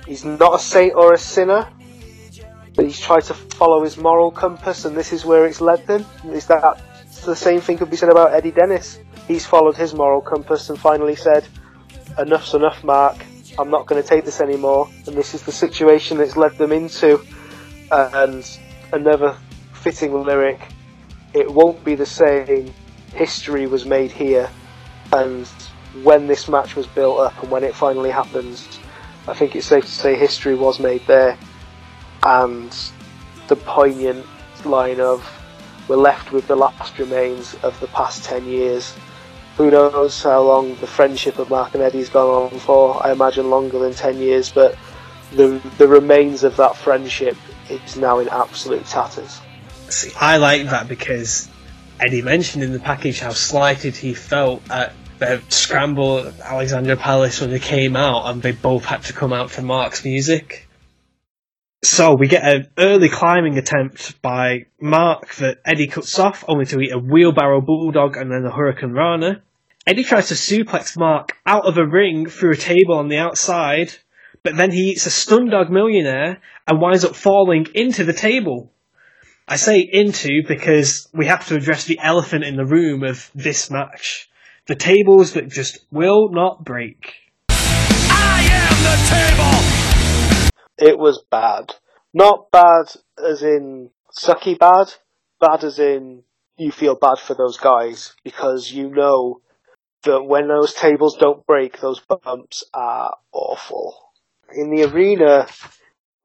He's not a saint or a sinner, he's tried to follow his moral compass, and this is where it's led him. Is that the same thing could be said about Eddie Dennis? He's followed his moral compass and finally said, "Enough's enough, Mark. I'm not going to take this anymore." And this is the situation that's led them into. And another fitting lyric: "It won't be the same. History was made here." and when this match was built up and when it finally happens, I think it's safe to say history was made there. And the poignant line of we're left with the last remains of the past 10 years. Who knows how long the friendship of Mark and Eddie's gone on for? I imagine longer than 10 years, but the, the remains of that friendship is now in absolute tatters. See, I like that because Eddie mentioned in the package how slighted he felt at the scramble at Alexandra Palace when they came out, and they both had to come out for Mark's music. So we get an early climbing attempt by Mark that Eddie cuts off, only to eat a wheelbarrow bulldog and then a hurricane rana. Eddie tries to suplex Mark out of a ring through a table on the outside, but then he eats a stun dog millionaire and winds up falling into the table. I say into because we have to address the elephant in the room of this match. The tables that just will not break. It was bad. Not bad as in sucky bad, bad as in you feel bad for those guys because you know that when those tables don't break, those bumps are awful. In the arena,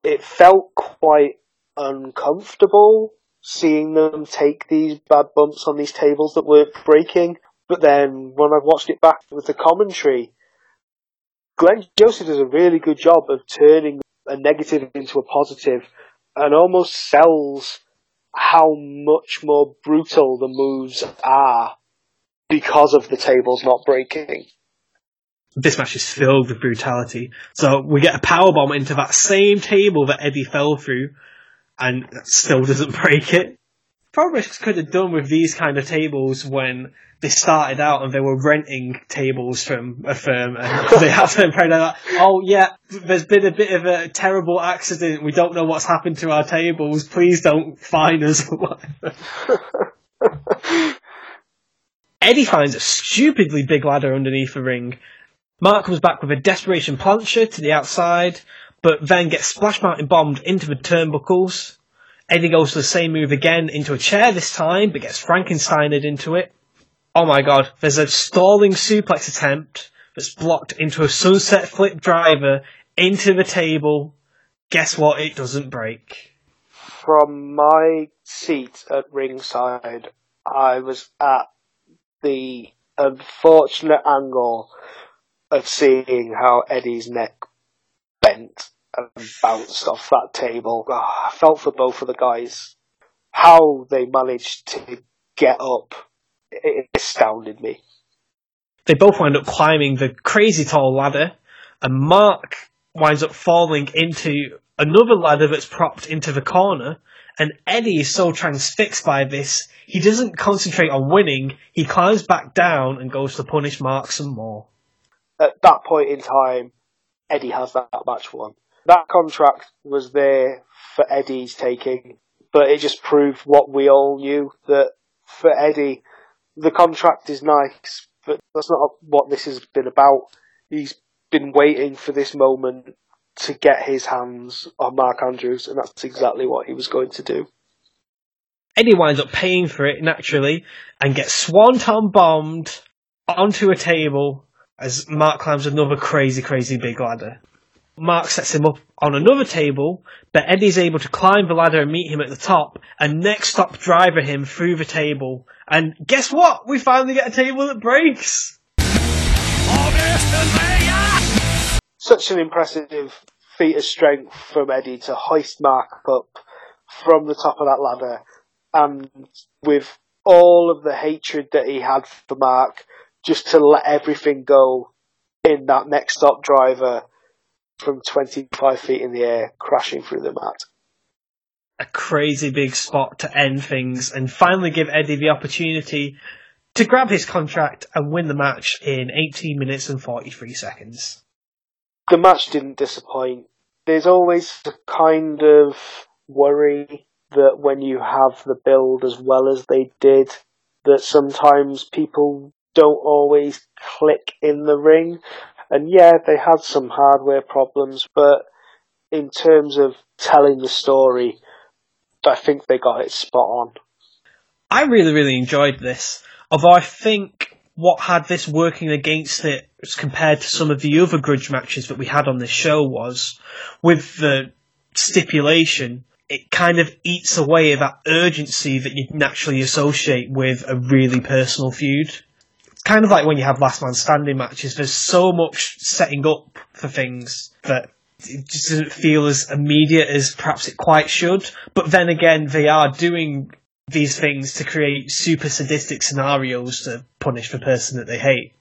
it felt quite uncomfortable seeing them take these bad bumps on these tables that weren't breaking. But then when I watched it back with the commentary, Glenn Joseph does a really good job of turning a negative into a positive and almost sells how much more brutal the moves are because of the tables not breaking. This match is filled with brutality. So we get a power bomb into that same table that Eddie fell through, and still doesn't break it. Progress could have done with these kind of tables when they started out and they were renting tables from a firm and they had to pray that, oh yeah, there's been a bit of a terrible accident, we don't know what's happened to our tables, please don't fine us Eddie finds a stupidly big ladder underneath the ring. Mark comes back with a desperation plancha to the outside, but then gets splash mountain bombed into the turnbuckles. Eddie goes for the same move again into a chair this time, but gets Frankensteined into it. Oh my god, there's a stalling suplex attempt that's blocked into a sunset flip driver into the table. Guess what? It doesn't break. From my seat at ringside, I was at the unfortunate angle of seeing how Eddie's neck bent and bounced off that table. Oh, I felt for both of the guys. How they managed to get up it astounded me. They both wind up climbing the crazy tall ladder, and Mark winds up falling into another ladder that's propped into the corner. And Eddie is so transfixed by this, he doesn't concentrate on winning. He climbs back down and goes to punish Mark some more. At that point in time, Eddie has that match won. That contract was there for Eddie's taking, but it just proved what we all knew that for Eddie, the contract is nice, but that's not what this has been about. He's been waiting for this moment to get his hands on Mark Andrews, and that's exactly what he was going to do. Eddie winds up paying for it naturally and gets swanton bombed onto a table as Mark climbs another crazy, crazy big ladder. Mark sets him up on another table, but Eddie's able to climb the ladder and meet him at the top, and next stop driver him through the table. And guess what? We finally get a table that breaks! Such an impressive feat of strength from Eddie to hoist Mark up from the top of that ladder, and with all of the hatred that he had for Mark, just to let everything go in that next stop driver from 25 feet in the air, crashing through the mat. A crazy big spot to end things and finally give Eddie the opportunity to grab his contract and win the match in 18 minutes and 43 seconds. The match didn't disappoint. There's always a kind of worry that when you have the build as well as they did, that sometimes people don't always click in the ring. And yeah, they had some hardware problems, but in terms of telling the story, I think they got it spot on. I really, really enjoyed this. Although I think what had this working against it as compared to some of the other grudge matches that we had on this show was with the stipulation, it kind of eats away at that urgency that you naturally associate with a really personal feud. Kind of like when you have last man standing matches, there's so much setting up for things that it just doesn't feel as immediate as perhaps it quite should. But then again, they are doing these things to create super sadistic scenarios to punish the person that they hate.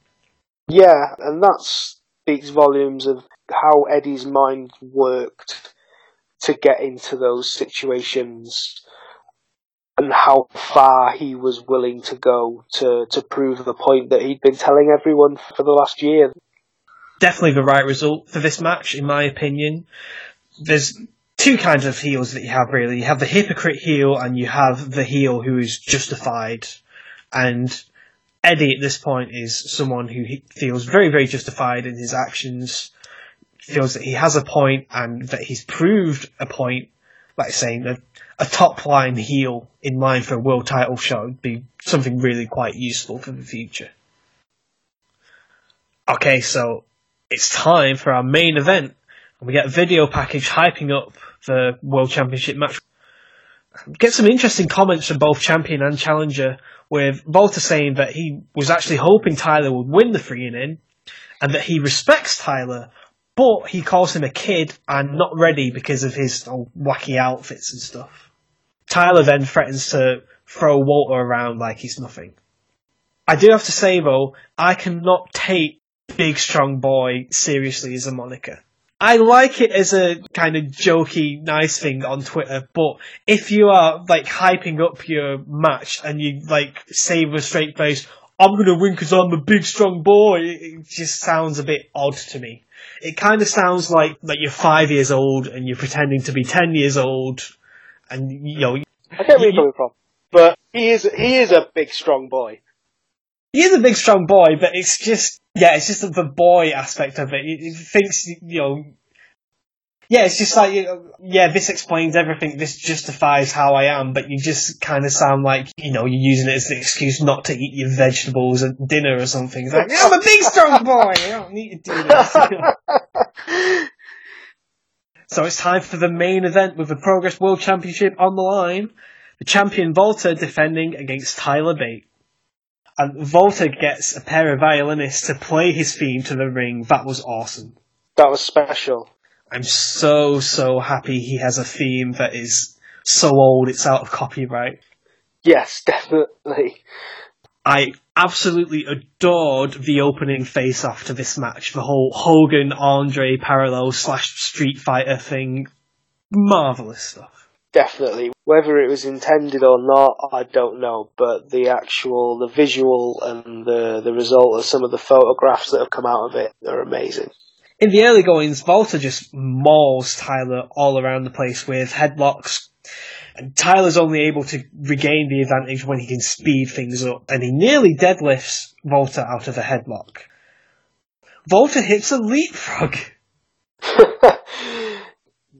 Yeah, and that speaks volumes of how Eddie's mind worked to get into those situations and how far he was willing to go to, to prove the point that he'd been telling everyone for the last year. Definitely the right result for this match, in my opinion. There's two kinds of heels that you have really. You have the hypocrite heel and you have the heel who is justified. And Eddie at this point is someone who feels very, very justified in his actions, feels that he has a point and that he's proved a point, like saying a, a top line heel in line for a world title shot would be something really quite useful for the future. Okay, so it's time for our main event. And we get a video package hyping up the World Championship match. Get some interesting comments from both champion and challenger, with Walter saying that he was actually hoping Tyler would win the free and in, and that he respects Tyler, but he calls him a kid and not ready because of his wacky outfits and stuff. Tyler then threatens to throw Walter around like he's nothing. I do have to say though, I cannot take big strong boy seriously as a moniker. I like it as a kind of jokey, nice thing on Twitter, but if you are like hyping up your match and you like say with a straight face, I'm gonna win because I'm a big strong boy, it just sounds a bit odd to me. It kind of sounds like like you're five years old and you're pretending to be ten years old, and you know. I get where you're coming from, but he is he is a big strong boy. He is a big strong boy, but it's just yeah, it's just the boy aspect of it. It, thinks you know. Yeah, it's just like yeah, this explains everything. This justifies how I am, but you just kind of sound like you know you're using it as an excuse not to eat your vegetables at dinner or something. It's like I'm a big strong boy. I don't need to do this. so it's time for the main event with the Progress World Championship on the line. The champion Walter defending against Tyler Bate and Walter gets a pair of violinists to play his theme to the ring. That was awesome. That was special. I'm so, so happy he has a theme that is so old it's out of copyright. Yes, definitely. I absolutely adored the opening face off to this match. The whole Hogan Andre parallel slash Street Fighter thing. Marvelous stuff definitely. Whether it was intended or not, I don't know. But the actual, the visual and the the result of some of the photographs that have come out of it are amazing. In the early goings, Walter just mauls Tyler all around the place with headlocks. And Tyler's only able to regain the advantage when he can speed things up, and he nearly deadlifts Walter out of a headlock. Walter hits a leapfrog.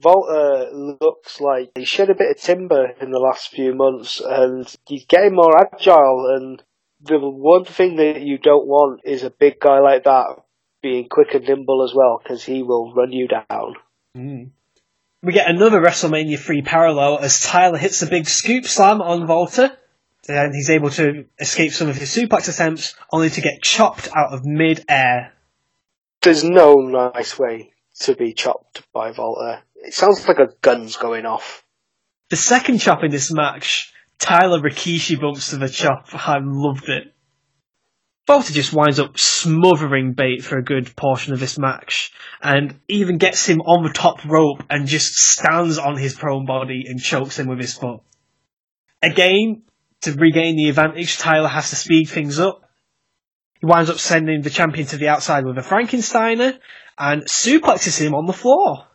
Walter looks like he shed a bit of timber in the last few months and he's getting more agile and the one thing that you don't want is a big guy like that being quick and nimble as well because he will run you down. Mm. We get another WrestleMania 3 parallel as Tyler hits a big scoop slam on Walter. and he's able to escape some of his suplex attempts only to get chopped out of mid-air There's no nice way to be chopped by Walter. It sounds like a gun's going off. The second chop in this match, Tyler Rikishi bumps to the chop. I loved it. Walter just winds up smothering Bate for a good portion of this match, and even gets him on the top rope and just stands on his prone body and chokes him with his foot. Again, to regain the advantage, Tyler has to speed things up. He winds up sending the champion to the outside with a Frankensteiner and suplexes him on the floor.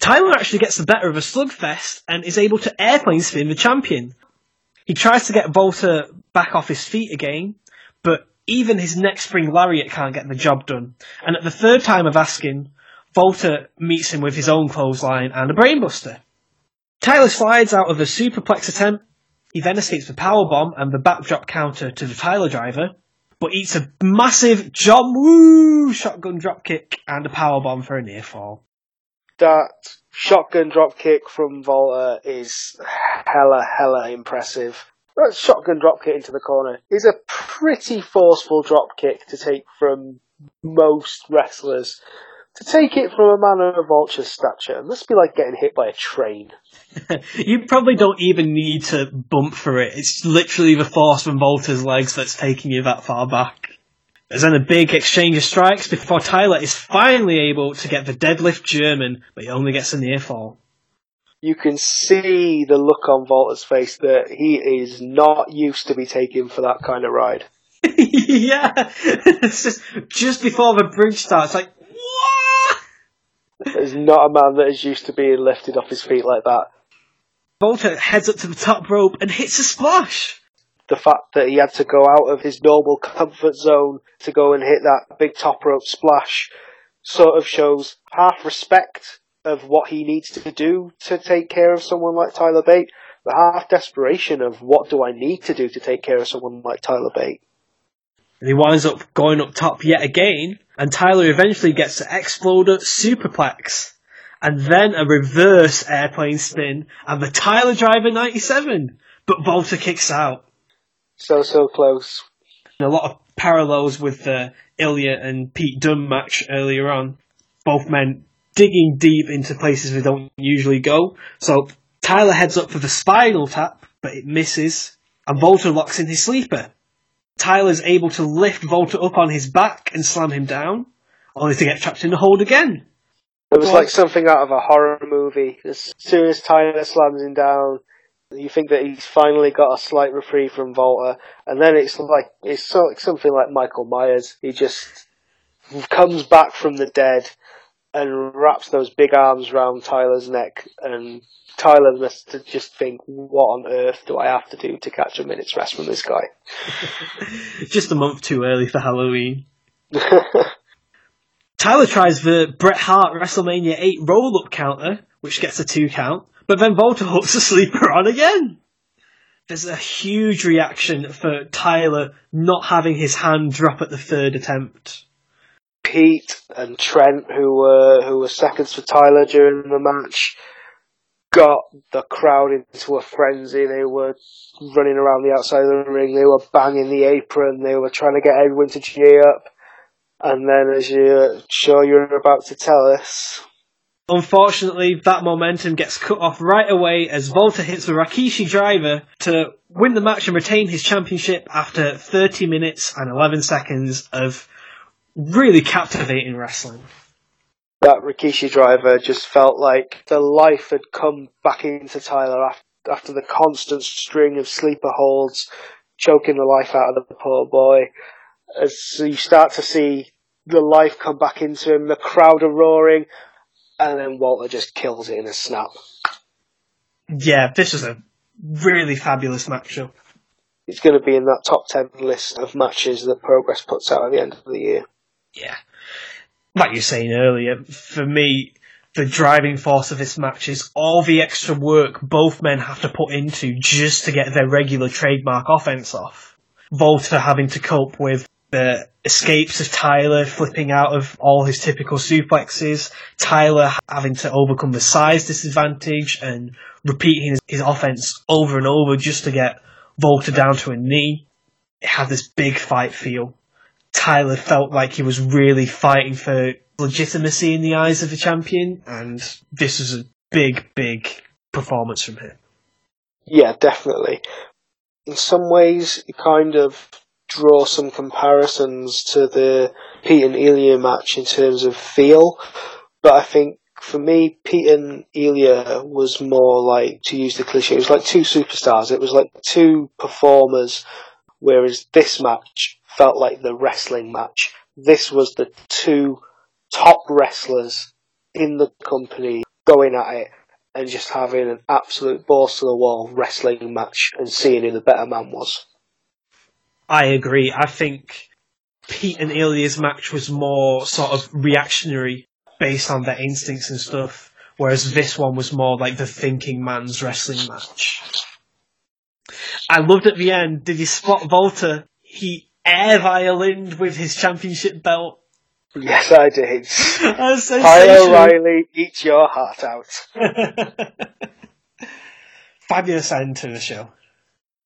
Tyler actually gets the better of a slugfest and is able to airplane spin the champion. He tries to get Walter back off his feet again, even his next spring lariat can't get the job done. And at the third time of asking, Walter meets him with his own clothesline and a brainbuster. Tyler slides out of the superplex attempt. He then escapes the powerbomb and the backdrop counter to the Tyler driver, but eats a massive John Woo shotgun dropkick and a powerbomb for a near fall. That shotgun dropkick from Walter is hella, hella impressive. That shotgun dropkick into the corner is a pretty forceful dropkick to take from most wrestlers. To take it from a man of Walter's stature must be like getting hit by a train. you probably don't even need to bump for it. It's literally the force from Walter's legs that's taking you that far back. There's then a big exchange of strikes before Tyler is finally able to get the deadlift German, but he only gets a near fall. You can see the look on Walter's face that he is not used to be taken for that kind of ride. yeah, it's just just before the bridge starts, like what? There's not a man that is used to being lifted off his feet like that. Walter heads up to the top rope and hits a splash. The fact that he had to go out of his normal comfort zone to go and hit that big top rope splash sort of shows half respect of what he needs to do to take care of someone like Tyler Bate, the half desperation of what do I need to do to take care of someone like Tyler Bate. And he winds up going up top yet again, and Tyler eventually gets an exploder superplex, and then a reverse airplane spin, and the Tyler Driver 97, but Walter kicks out. So, so close. A lot of parallels with the Ilya and Pete Dunne match earlier on. Both men digging deep into places they don't usually go. So Tyler heads up for the spinal tap, but it misses, and Walter locks in his sleeper. Tyler's able to lift Walter up on his back and slam him down, only to get trapped in the hold again. It was like something out of a horror movie. As soon as Tyler slams him down, you think that he's finally got a slight reprieve from Walter, and then it's like it's so, something like Michael Myers. He just comes back from the dead and wraps those big arms round Tyler's neck, and Tyler must just think, what on earth do I have to do to catch a minute's rest from this guy? Just a month too early for Halloween. Tyler tries the Bret Hart WrestleMania 8 roll up counter, which gets a two count, but then Walter hooks a sleeper on again. There's a huge reaction for Tyler not having his hand drop at the third attempt. Pete and Trent, who were who were seconds for Tyler during the match, got the crowd into a frenzy. They were running around the outside of the ring. They were banging the apron. They were trying to get everyone to cheer up. And then, as you're sure you're about to tell us, Unfortunately, that momentum gets cut off right away as Walter hits the Rikishi driver to win the match and retain his championship after 30 minutes and 11 seconds of really captivating wrestling. that Rikishi driver just felt like the life had come back into Tyler after, after the constant string of sleeper holds, choking the life out of the poor boy. As you start to see the life come back into him, the crowd are roaring, and then Walter just kills it in a snap. Yeah, this was a really fabulous matchup. It's going to be in that top 10 list of matches that Progress puts out at the end of the year. Yeah. Like you were saying earlier, for me, the driving force of this match is all the extra work both men have to put into just to get their regular trademark offense off. Walter having to cope with the escapes of Tyler flipping out of all his typical suplexes, Tyler having to overcome the size disadvantage and repeating his, his offense over and over just to get Walter down to a knee. It had this big fight feel. Tyler felt like he was really fighting for legitimacy in the eyes of the champion, and this was a big, big performance from him. Yeah, definitely. In some ways, it kind of draw some comparisons to the Pete and Ilya match in terms of feel, but I think for me, Pete and Ilya was more like, to use the cliche, it was like two superstars. It was like two performers, whereas this match felt like the wrestling match. This was the two top wrestlers in the company going at it and just having an absolute balls to the wall wrestling match and seeing who the better man was. I agree. I think Pete and Ilya's match was more sort of reactionary based on their instincts and stuff, whereas this one was more like the thinking man's wrestling match. I loved at the end, did you spot Walter? He air violined with his championship belt. Yes, I did. Kyle O'Reilly, eat your heart out. Fabulous end to the show.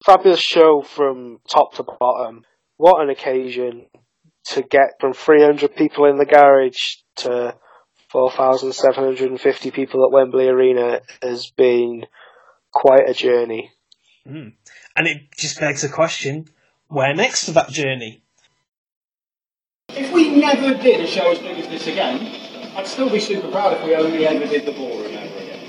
Fabulous show from top to bottom. What an occasion to get from 300 people in the garage to 4,750 people at Wembley Arena has been quite a journey. Mm. And it just begs the question where next for that journey? If we never did a show as big as this again, I'd still be super proud if we only ever did the ballroom ever again.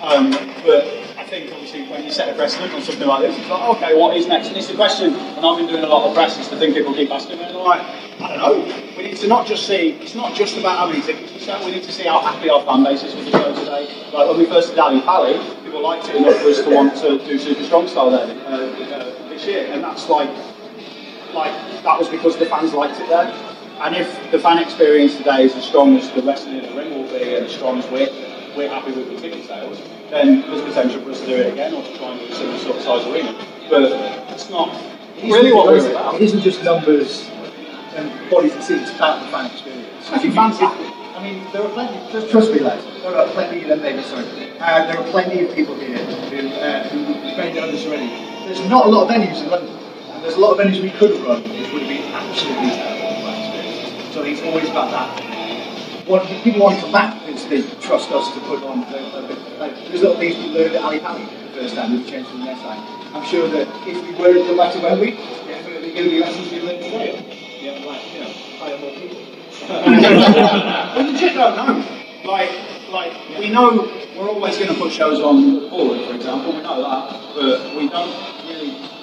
Um, but I think obviously when you set a precedent on something like this, it's like, okay, what is next? And it's the question, and I've been doing a lot of press, it's the thing people keep asking me, and I'm like, I don't know. We need to not just see, it's not just about how many tickets we sell, we need to see how happy our fan base is with the show today. Like when we first did Ali Pally, people liked it enough for us to want to do Super Strong Style then uh, uh, this year, and that's like, like that was because the fans liked it there. And if the fan experience today is as strong as the wrestling in the ring will be, and as strong as we're, we're happy with the ticket sales, then there's potential for us to do it again or to try and do a similar sort of size arena. But it's not really what we're about. It isn't just numbers and bodies and seats, it's about the fan experience. I think fans. I mean, there are plenty, just trust me, lads, there are plenty, then maybe, sorry, uh, there are plenty of people here who, uh, who may know this already. There's not a lot of venues in London. And there's a lot of venues we could run, which would have been absolutely terrible fan experiences. So I think it's always about that. What people want to come back is they trust us to put on. The, the, like, there's little things we learned at Ali Pally the first time, we've changed from the next time. I'm sure that if we were to come back to Wembley, definitely going to be lessons we learned today. Yeah, like, you know, hire more people. we legit don't know. Like, like we know we're always going to put shows on Ballroom, for example. We know that, but we don't really.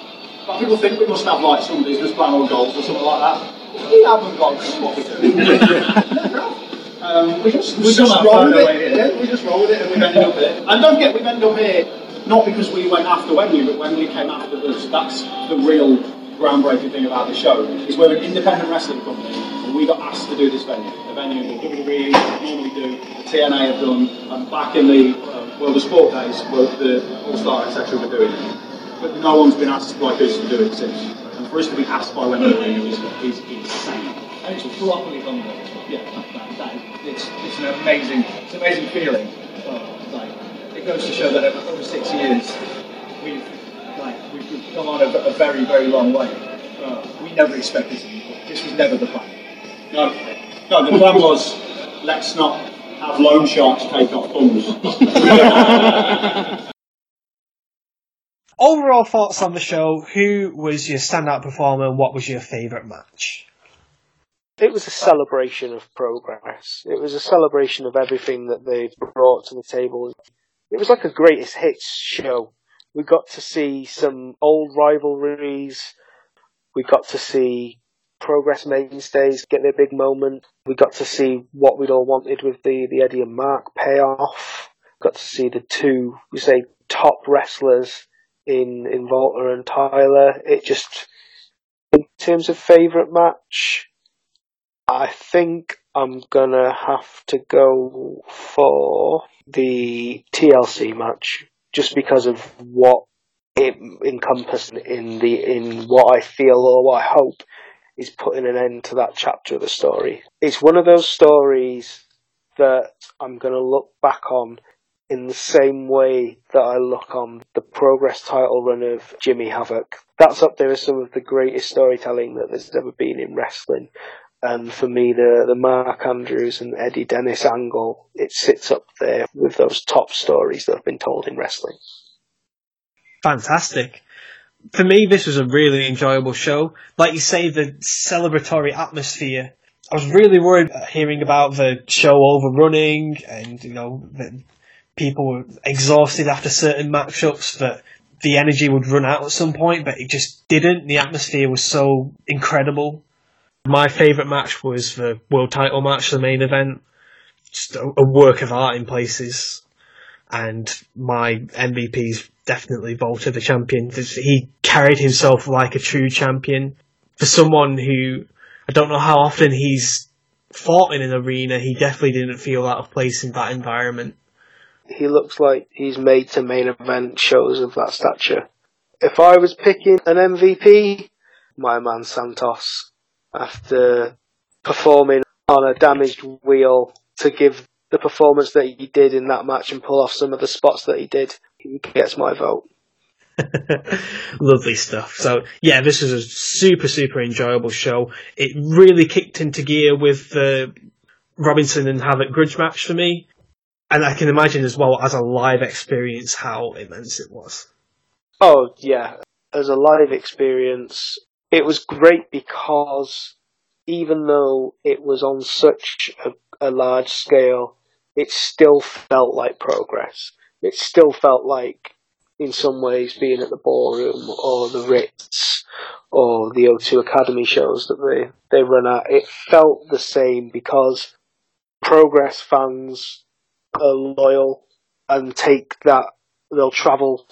But people think we must have like some business plan or goals or something like that. We haven't got a clue what we do. um, we just we just roll with it. Yeah, we just roll with it, and we've ended up here. And don't get, we've ended up here not because we went after Wembley, but Wembley came after us. That's the real groundbreaking thing about the show. Is we're an independent wrestling company, and we got asked to do this venue. The venue that WWE normally do, the TNA have done, and back in the uh, World of Sport days, the All Star etc. were doing it. But no one's been asked like us to do it since. And for us to be asked by Wembley is, is insane. And it's properly done well. Yeah, that, that, it's, it's an amazing, it's an amazing feeling. Oh, like, it goes to show that over, over six years, we've like we've, we've come on a, a very, very long way. Uh, we never expected to. This was never the plan. No, no. The plan was let's not have loan sharks take off bums. Overall thoughts on the show. Who was your standout performer and what was your favourite match? It was a celebration of progress. It was a celebration of everything that they brought to the table. It was like a greatest hits show. We got to see some old rivalries. We got to see Progress mainstays get their big moment. We got to see what we'd all wanted with the, the Eddie and Mark payoff. Got to see the two, we say, top wrestlers in, in Walter and Tyler. It just, in terms of favourite match, I think I'm gonna have to go for the TLC match, just because of what it encompassed in the in what I feel or what I hope is putting an end to that chapter of the story. It's one of those stories that I'm gonna look back on in the same way that I look on the progress title run of Jimmy Havoc. that's up there as some of the greatest storytelling that there's ever been in wrestling. And for me, the, the Mark Andrews and Eddie Dennis angle, it sits up there with those top stories that have been told in wrestling. Fantastic. For me, this was a really enjoyable show. Like you say, the celebratory atmosphere. I was really worried hearing about the show overrunning and, you know, that people were exhausted after certain matchups, that the energy would run out at some point, but it just didn't. The atmosphere was so incredible. My favourite match was the world title match, the main event. Just a, a work of art in places. And my MVP's definitely Walter the champion. He carried himself like a true champion. For someone who, I don't know how often he's fought in an arena, he definitely didn't feel out of place in that environment. He looks like he's made to main event shows of that stature. If I was picking an MVP, my man Santos, after performing on a damaged wheel to give the performance that he did in that match and pull off some of the spots that he did, he gets my vote. Lovely stuff. So yeah, this was a super, super enjoyable show. It really kicked into gear with the Robinson and Havoc grudge match for me. And I can imagine as well as a live experience how immense it was. Oh yeah, as a live experience, it was great because even though it was on such a, a large scale, it still felt like progress. It still felt like, in some ways, being at the ballroom or the Ritz or the O2 Academy shows that they, they run at. It felt the same because progress fans are loyal and take that, they'll travel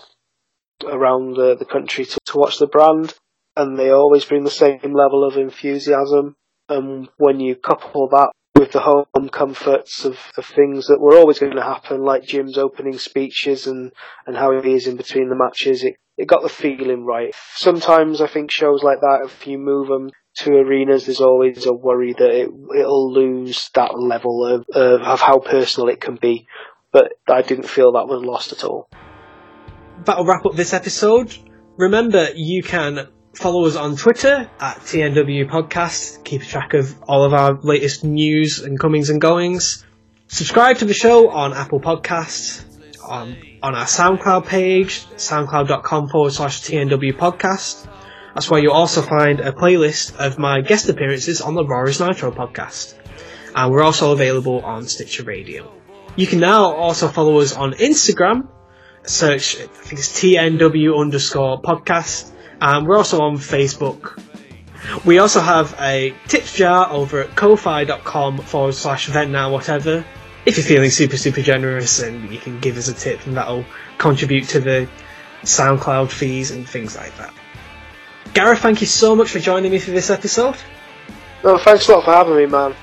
around the, the country to, to watch the brand and they always bring the same level of enthusiasm. And when you couple that with the home comforts of, of things that were always going to happen, like Jim's opening speeches and, and how he is in between the matches, it, it got the feeling right. Sometimes I think shows like that, if you move them to arenas, there's always a worry that it, it'll lose that level of, of, how personal it can be. But I didn't feel that was lost at all. That'll wrap up this episode. Remember, you can follow us on Twitter at TNW Podcast. Keep track of all of our latest news and comings and goings. Subscribe to the show on Apple Podcasts, on, on our SoundCloud page, soundcloud.com forward slash TNW Podcast. That's where you'll also find a playlist of my guest appearances on the is Nitro podcast. And we're also available on Stitcher Radio. You can now also follow us on Instagram. Search, I think it's TNW underscore podcast and we're also on Facebook. We also have a tips jar over at ko-fi.com forward slash vent now whatever. If you're feeling super, super generous and you can give us a tip and that'll contribute to the SoundCloud fees and things like that. Gareth, thank you so much for joining me for this episode. No, thanks a lot for having me, man.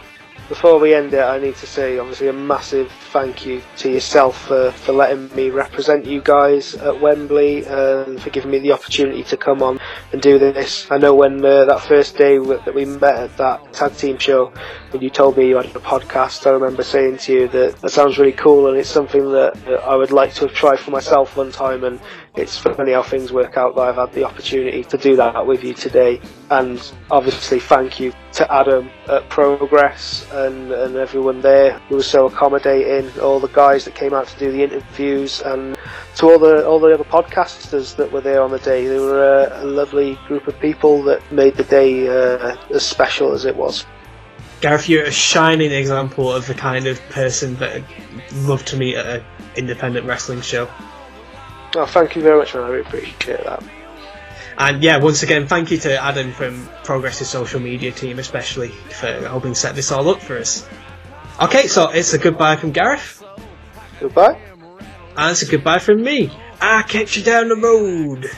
Before we end it, I need to say obviously a massive thank you to yourself for, for letting me represent you guys at Wembley and for giving me the opportunity to come on and do this. I know when uh, that first day that we met at that tag team show, when you told me you had a podcast, I remember saying to you that that sounds really cool and it's something that, that I would like to have tried for myself one time and it's funny how things work out that I've had the opportunity to do that with you today. And obviously, thank you to Adam at Progress and, and everyone there who was so accommodating, all the guys that came out to do the interviews, and to all the all the other podcasters that were there on the day. They were a, a lovely group of people that made the day uh, as special as it was. Gareth, you're a shining example of the kind of person that I'd love to meet at an independent wrestling show. Oh, thank you very much, man. I really appreciate that. And yeah, once again, thank you to Adam from Progress's social media team, especially for helping set this all up for us. Okay, so it's a goodbye from Gareth. Goodbye. And it's a goodbye from me. I'll catch you down the road.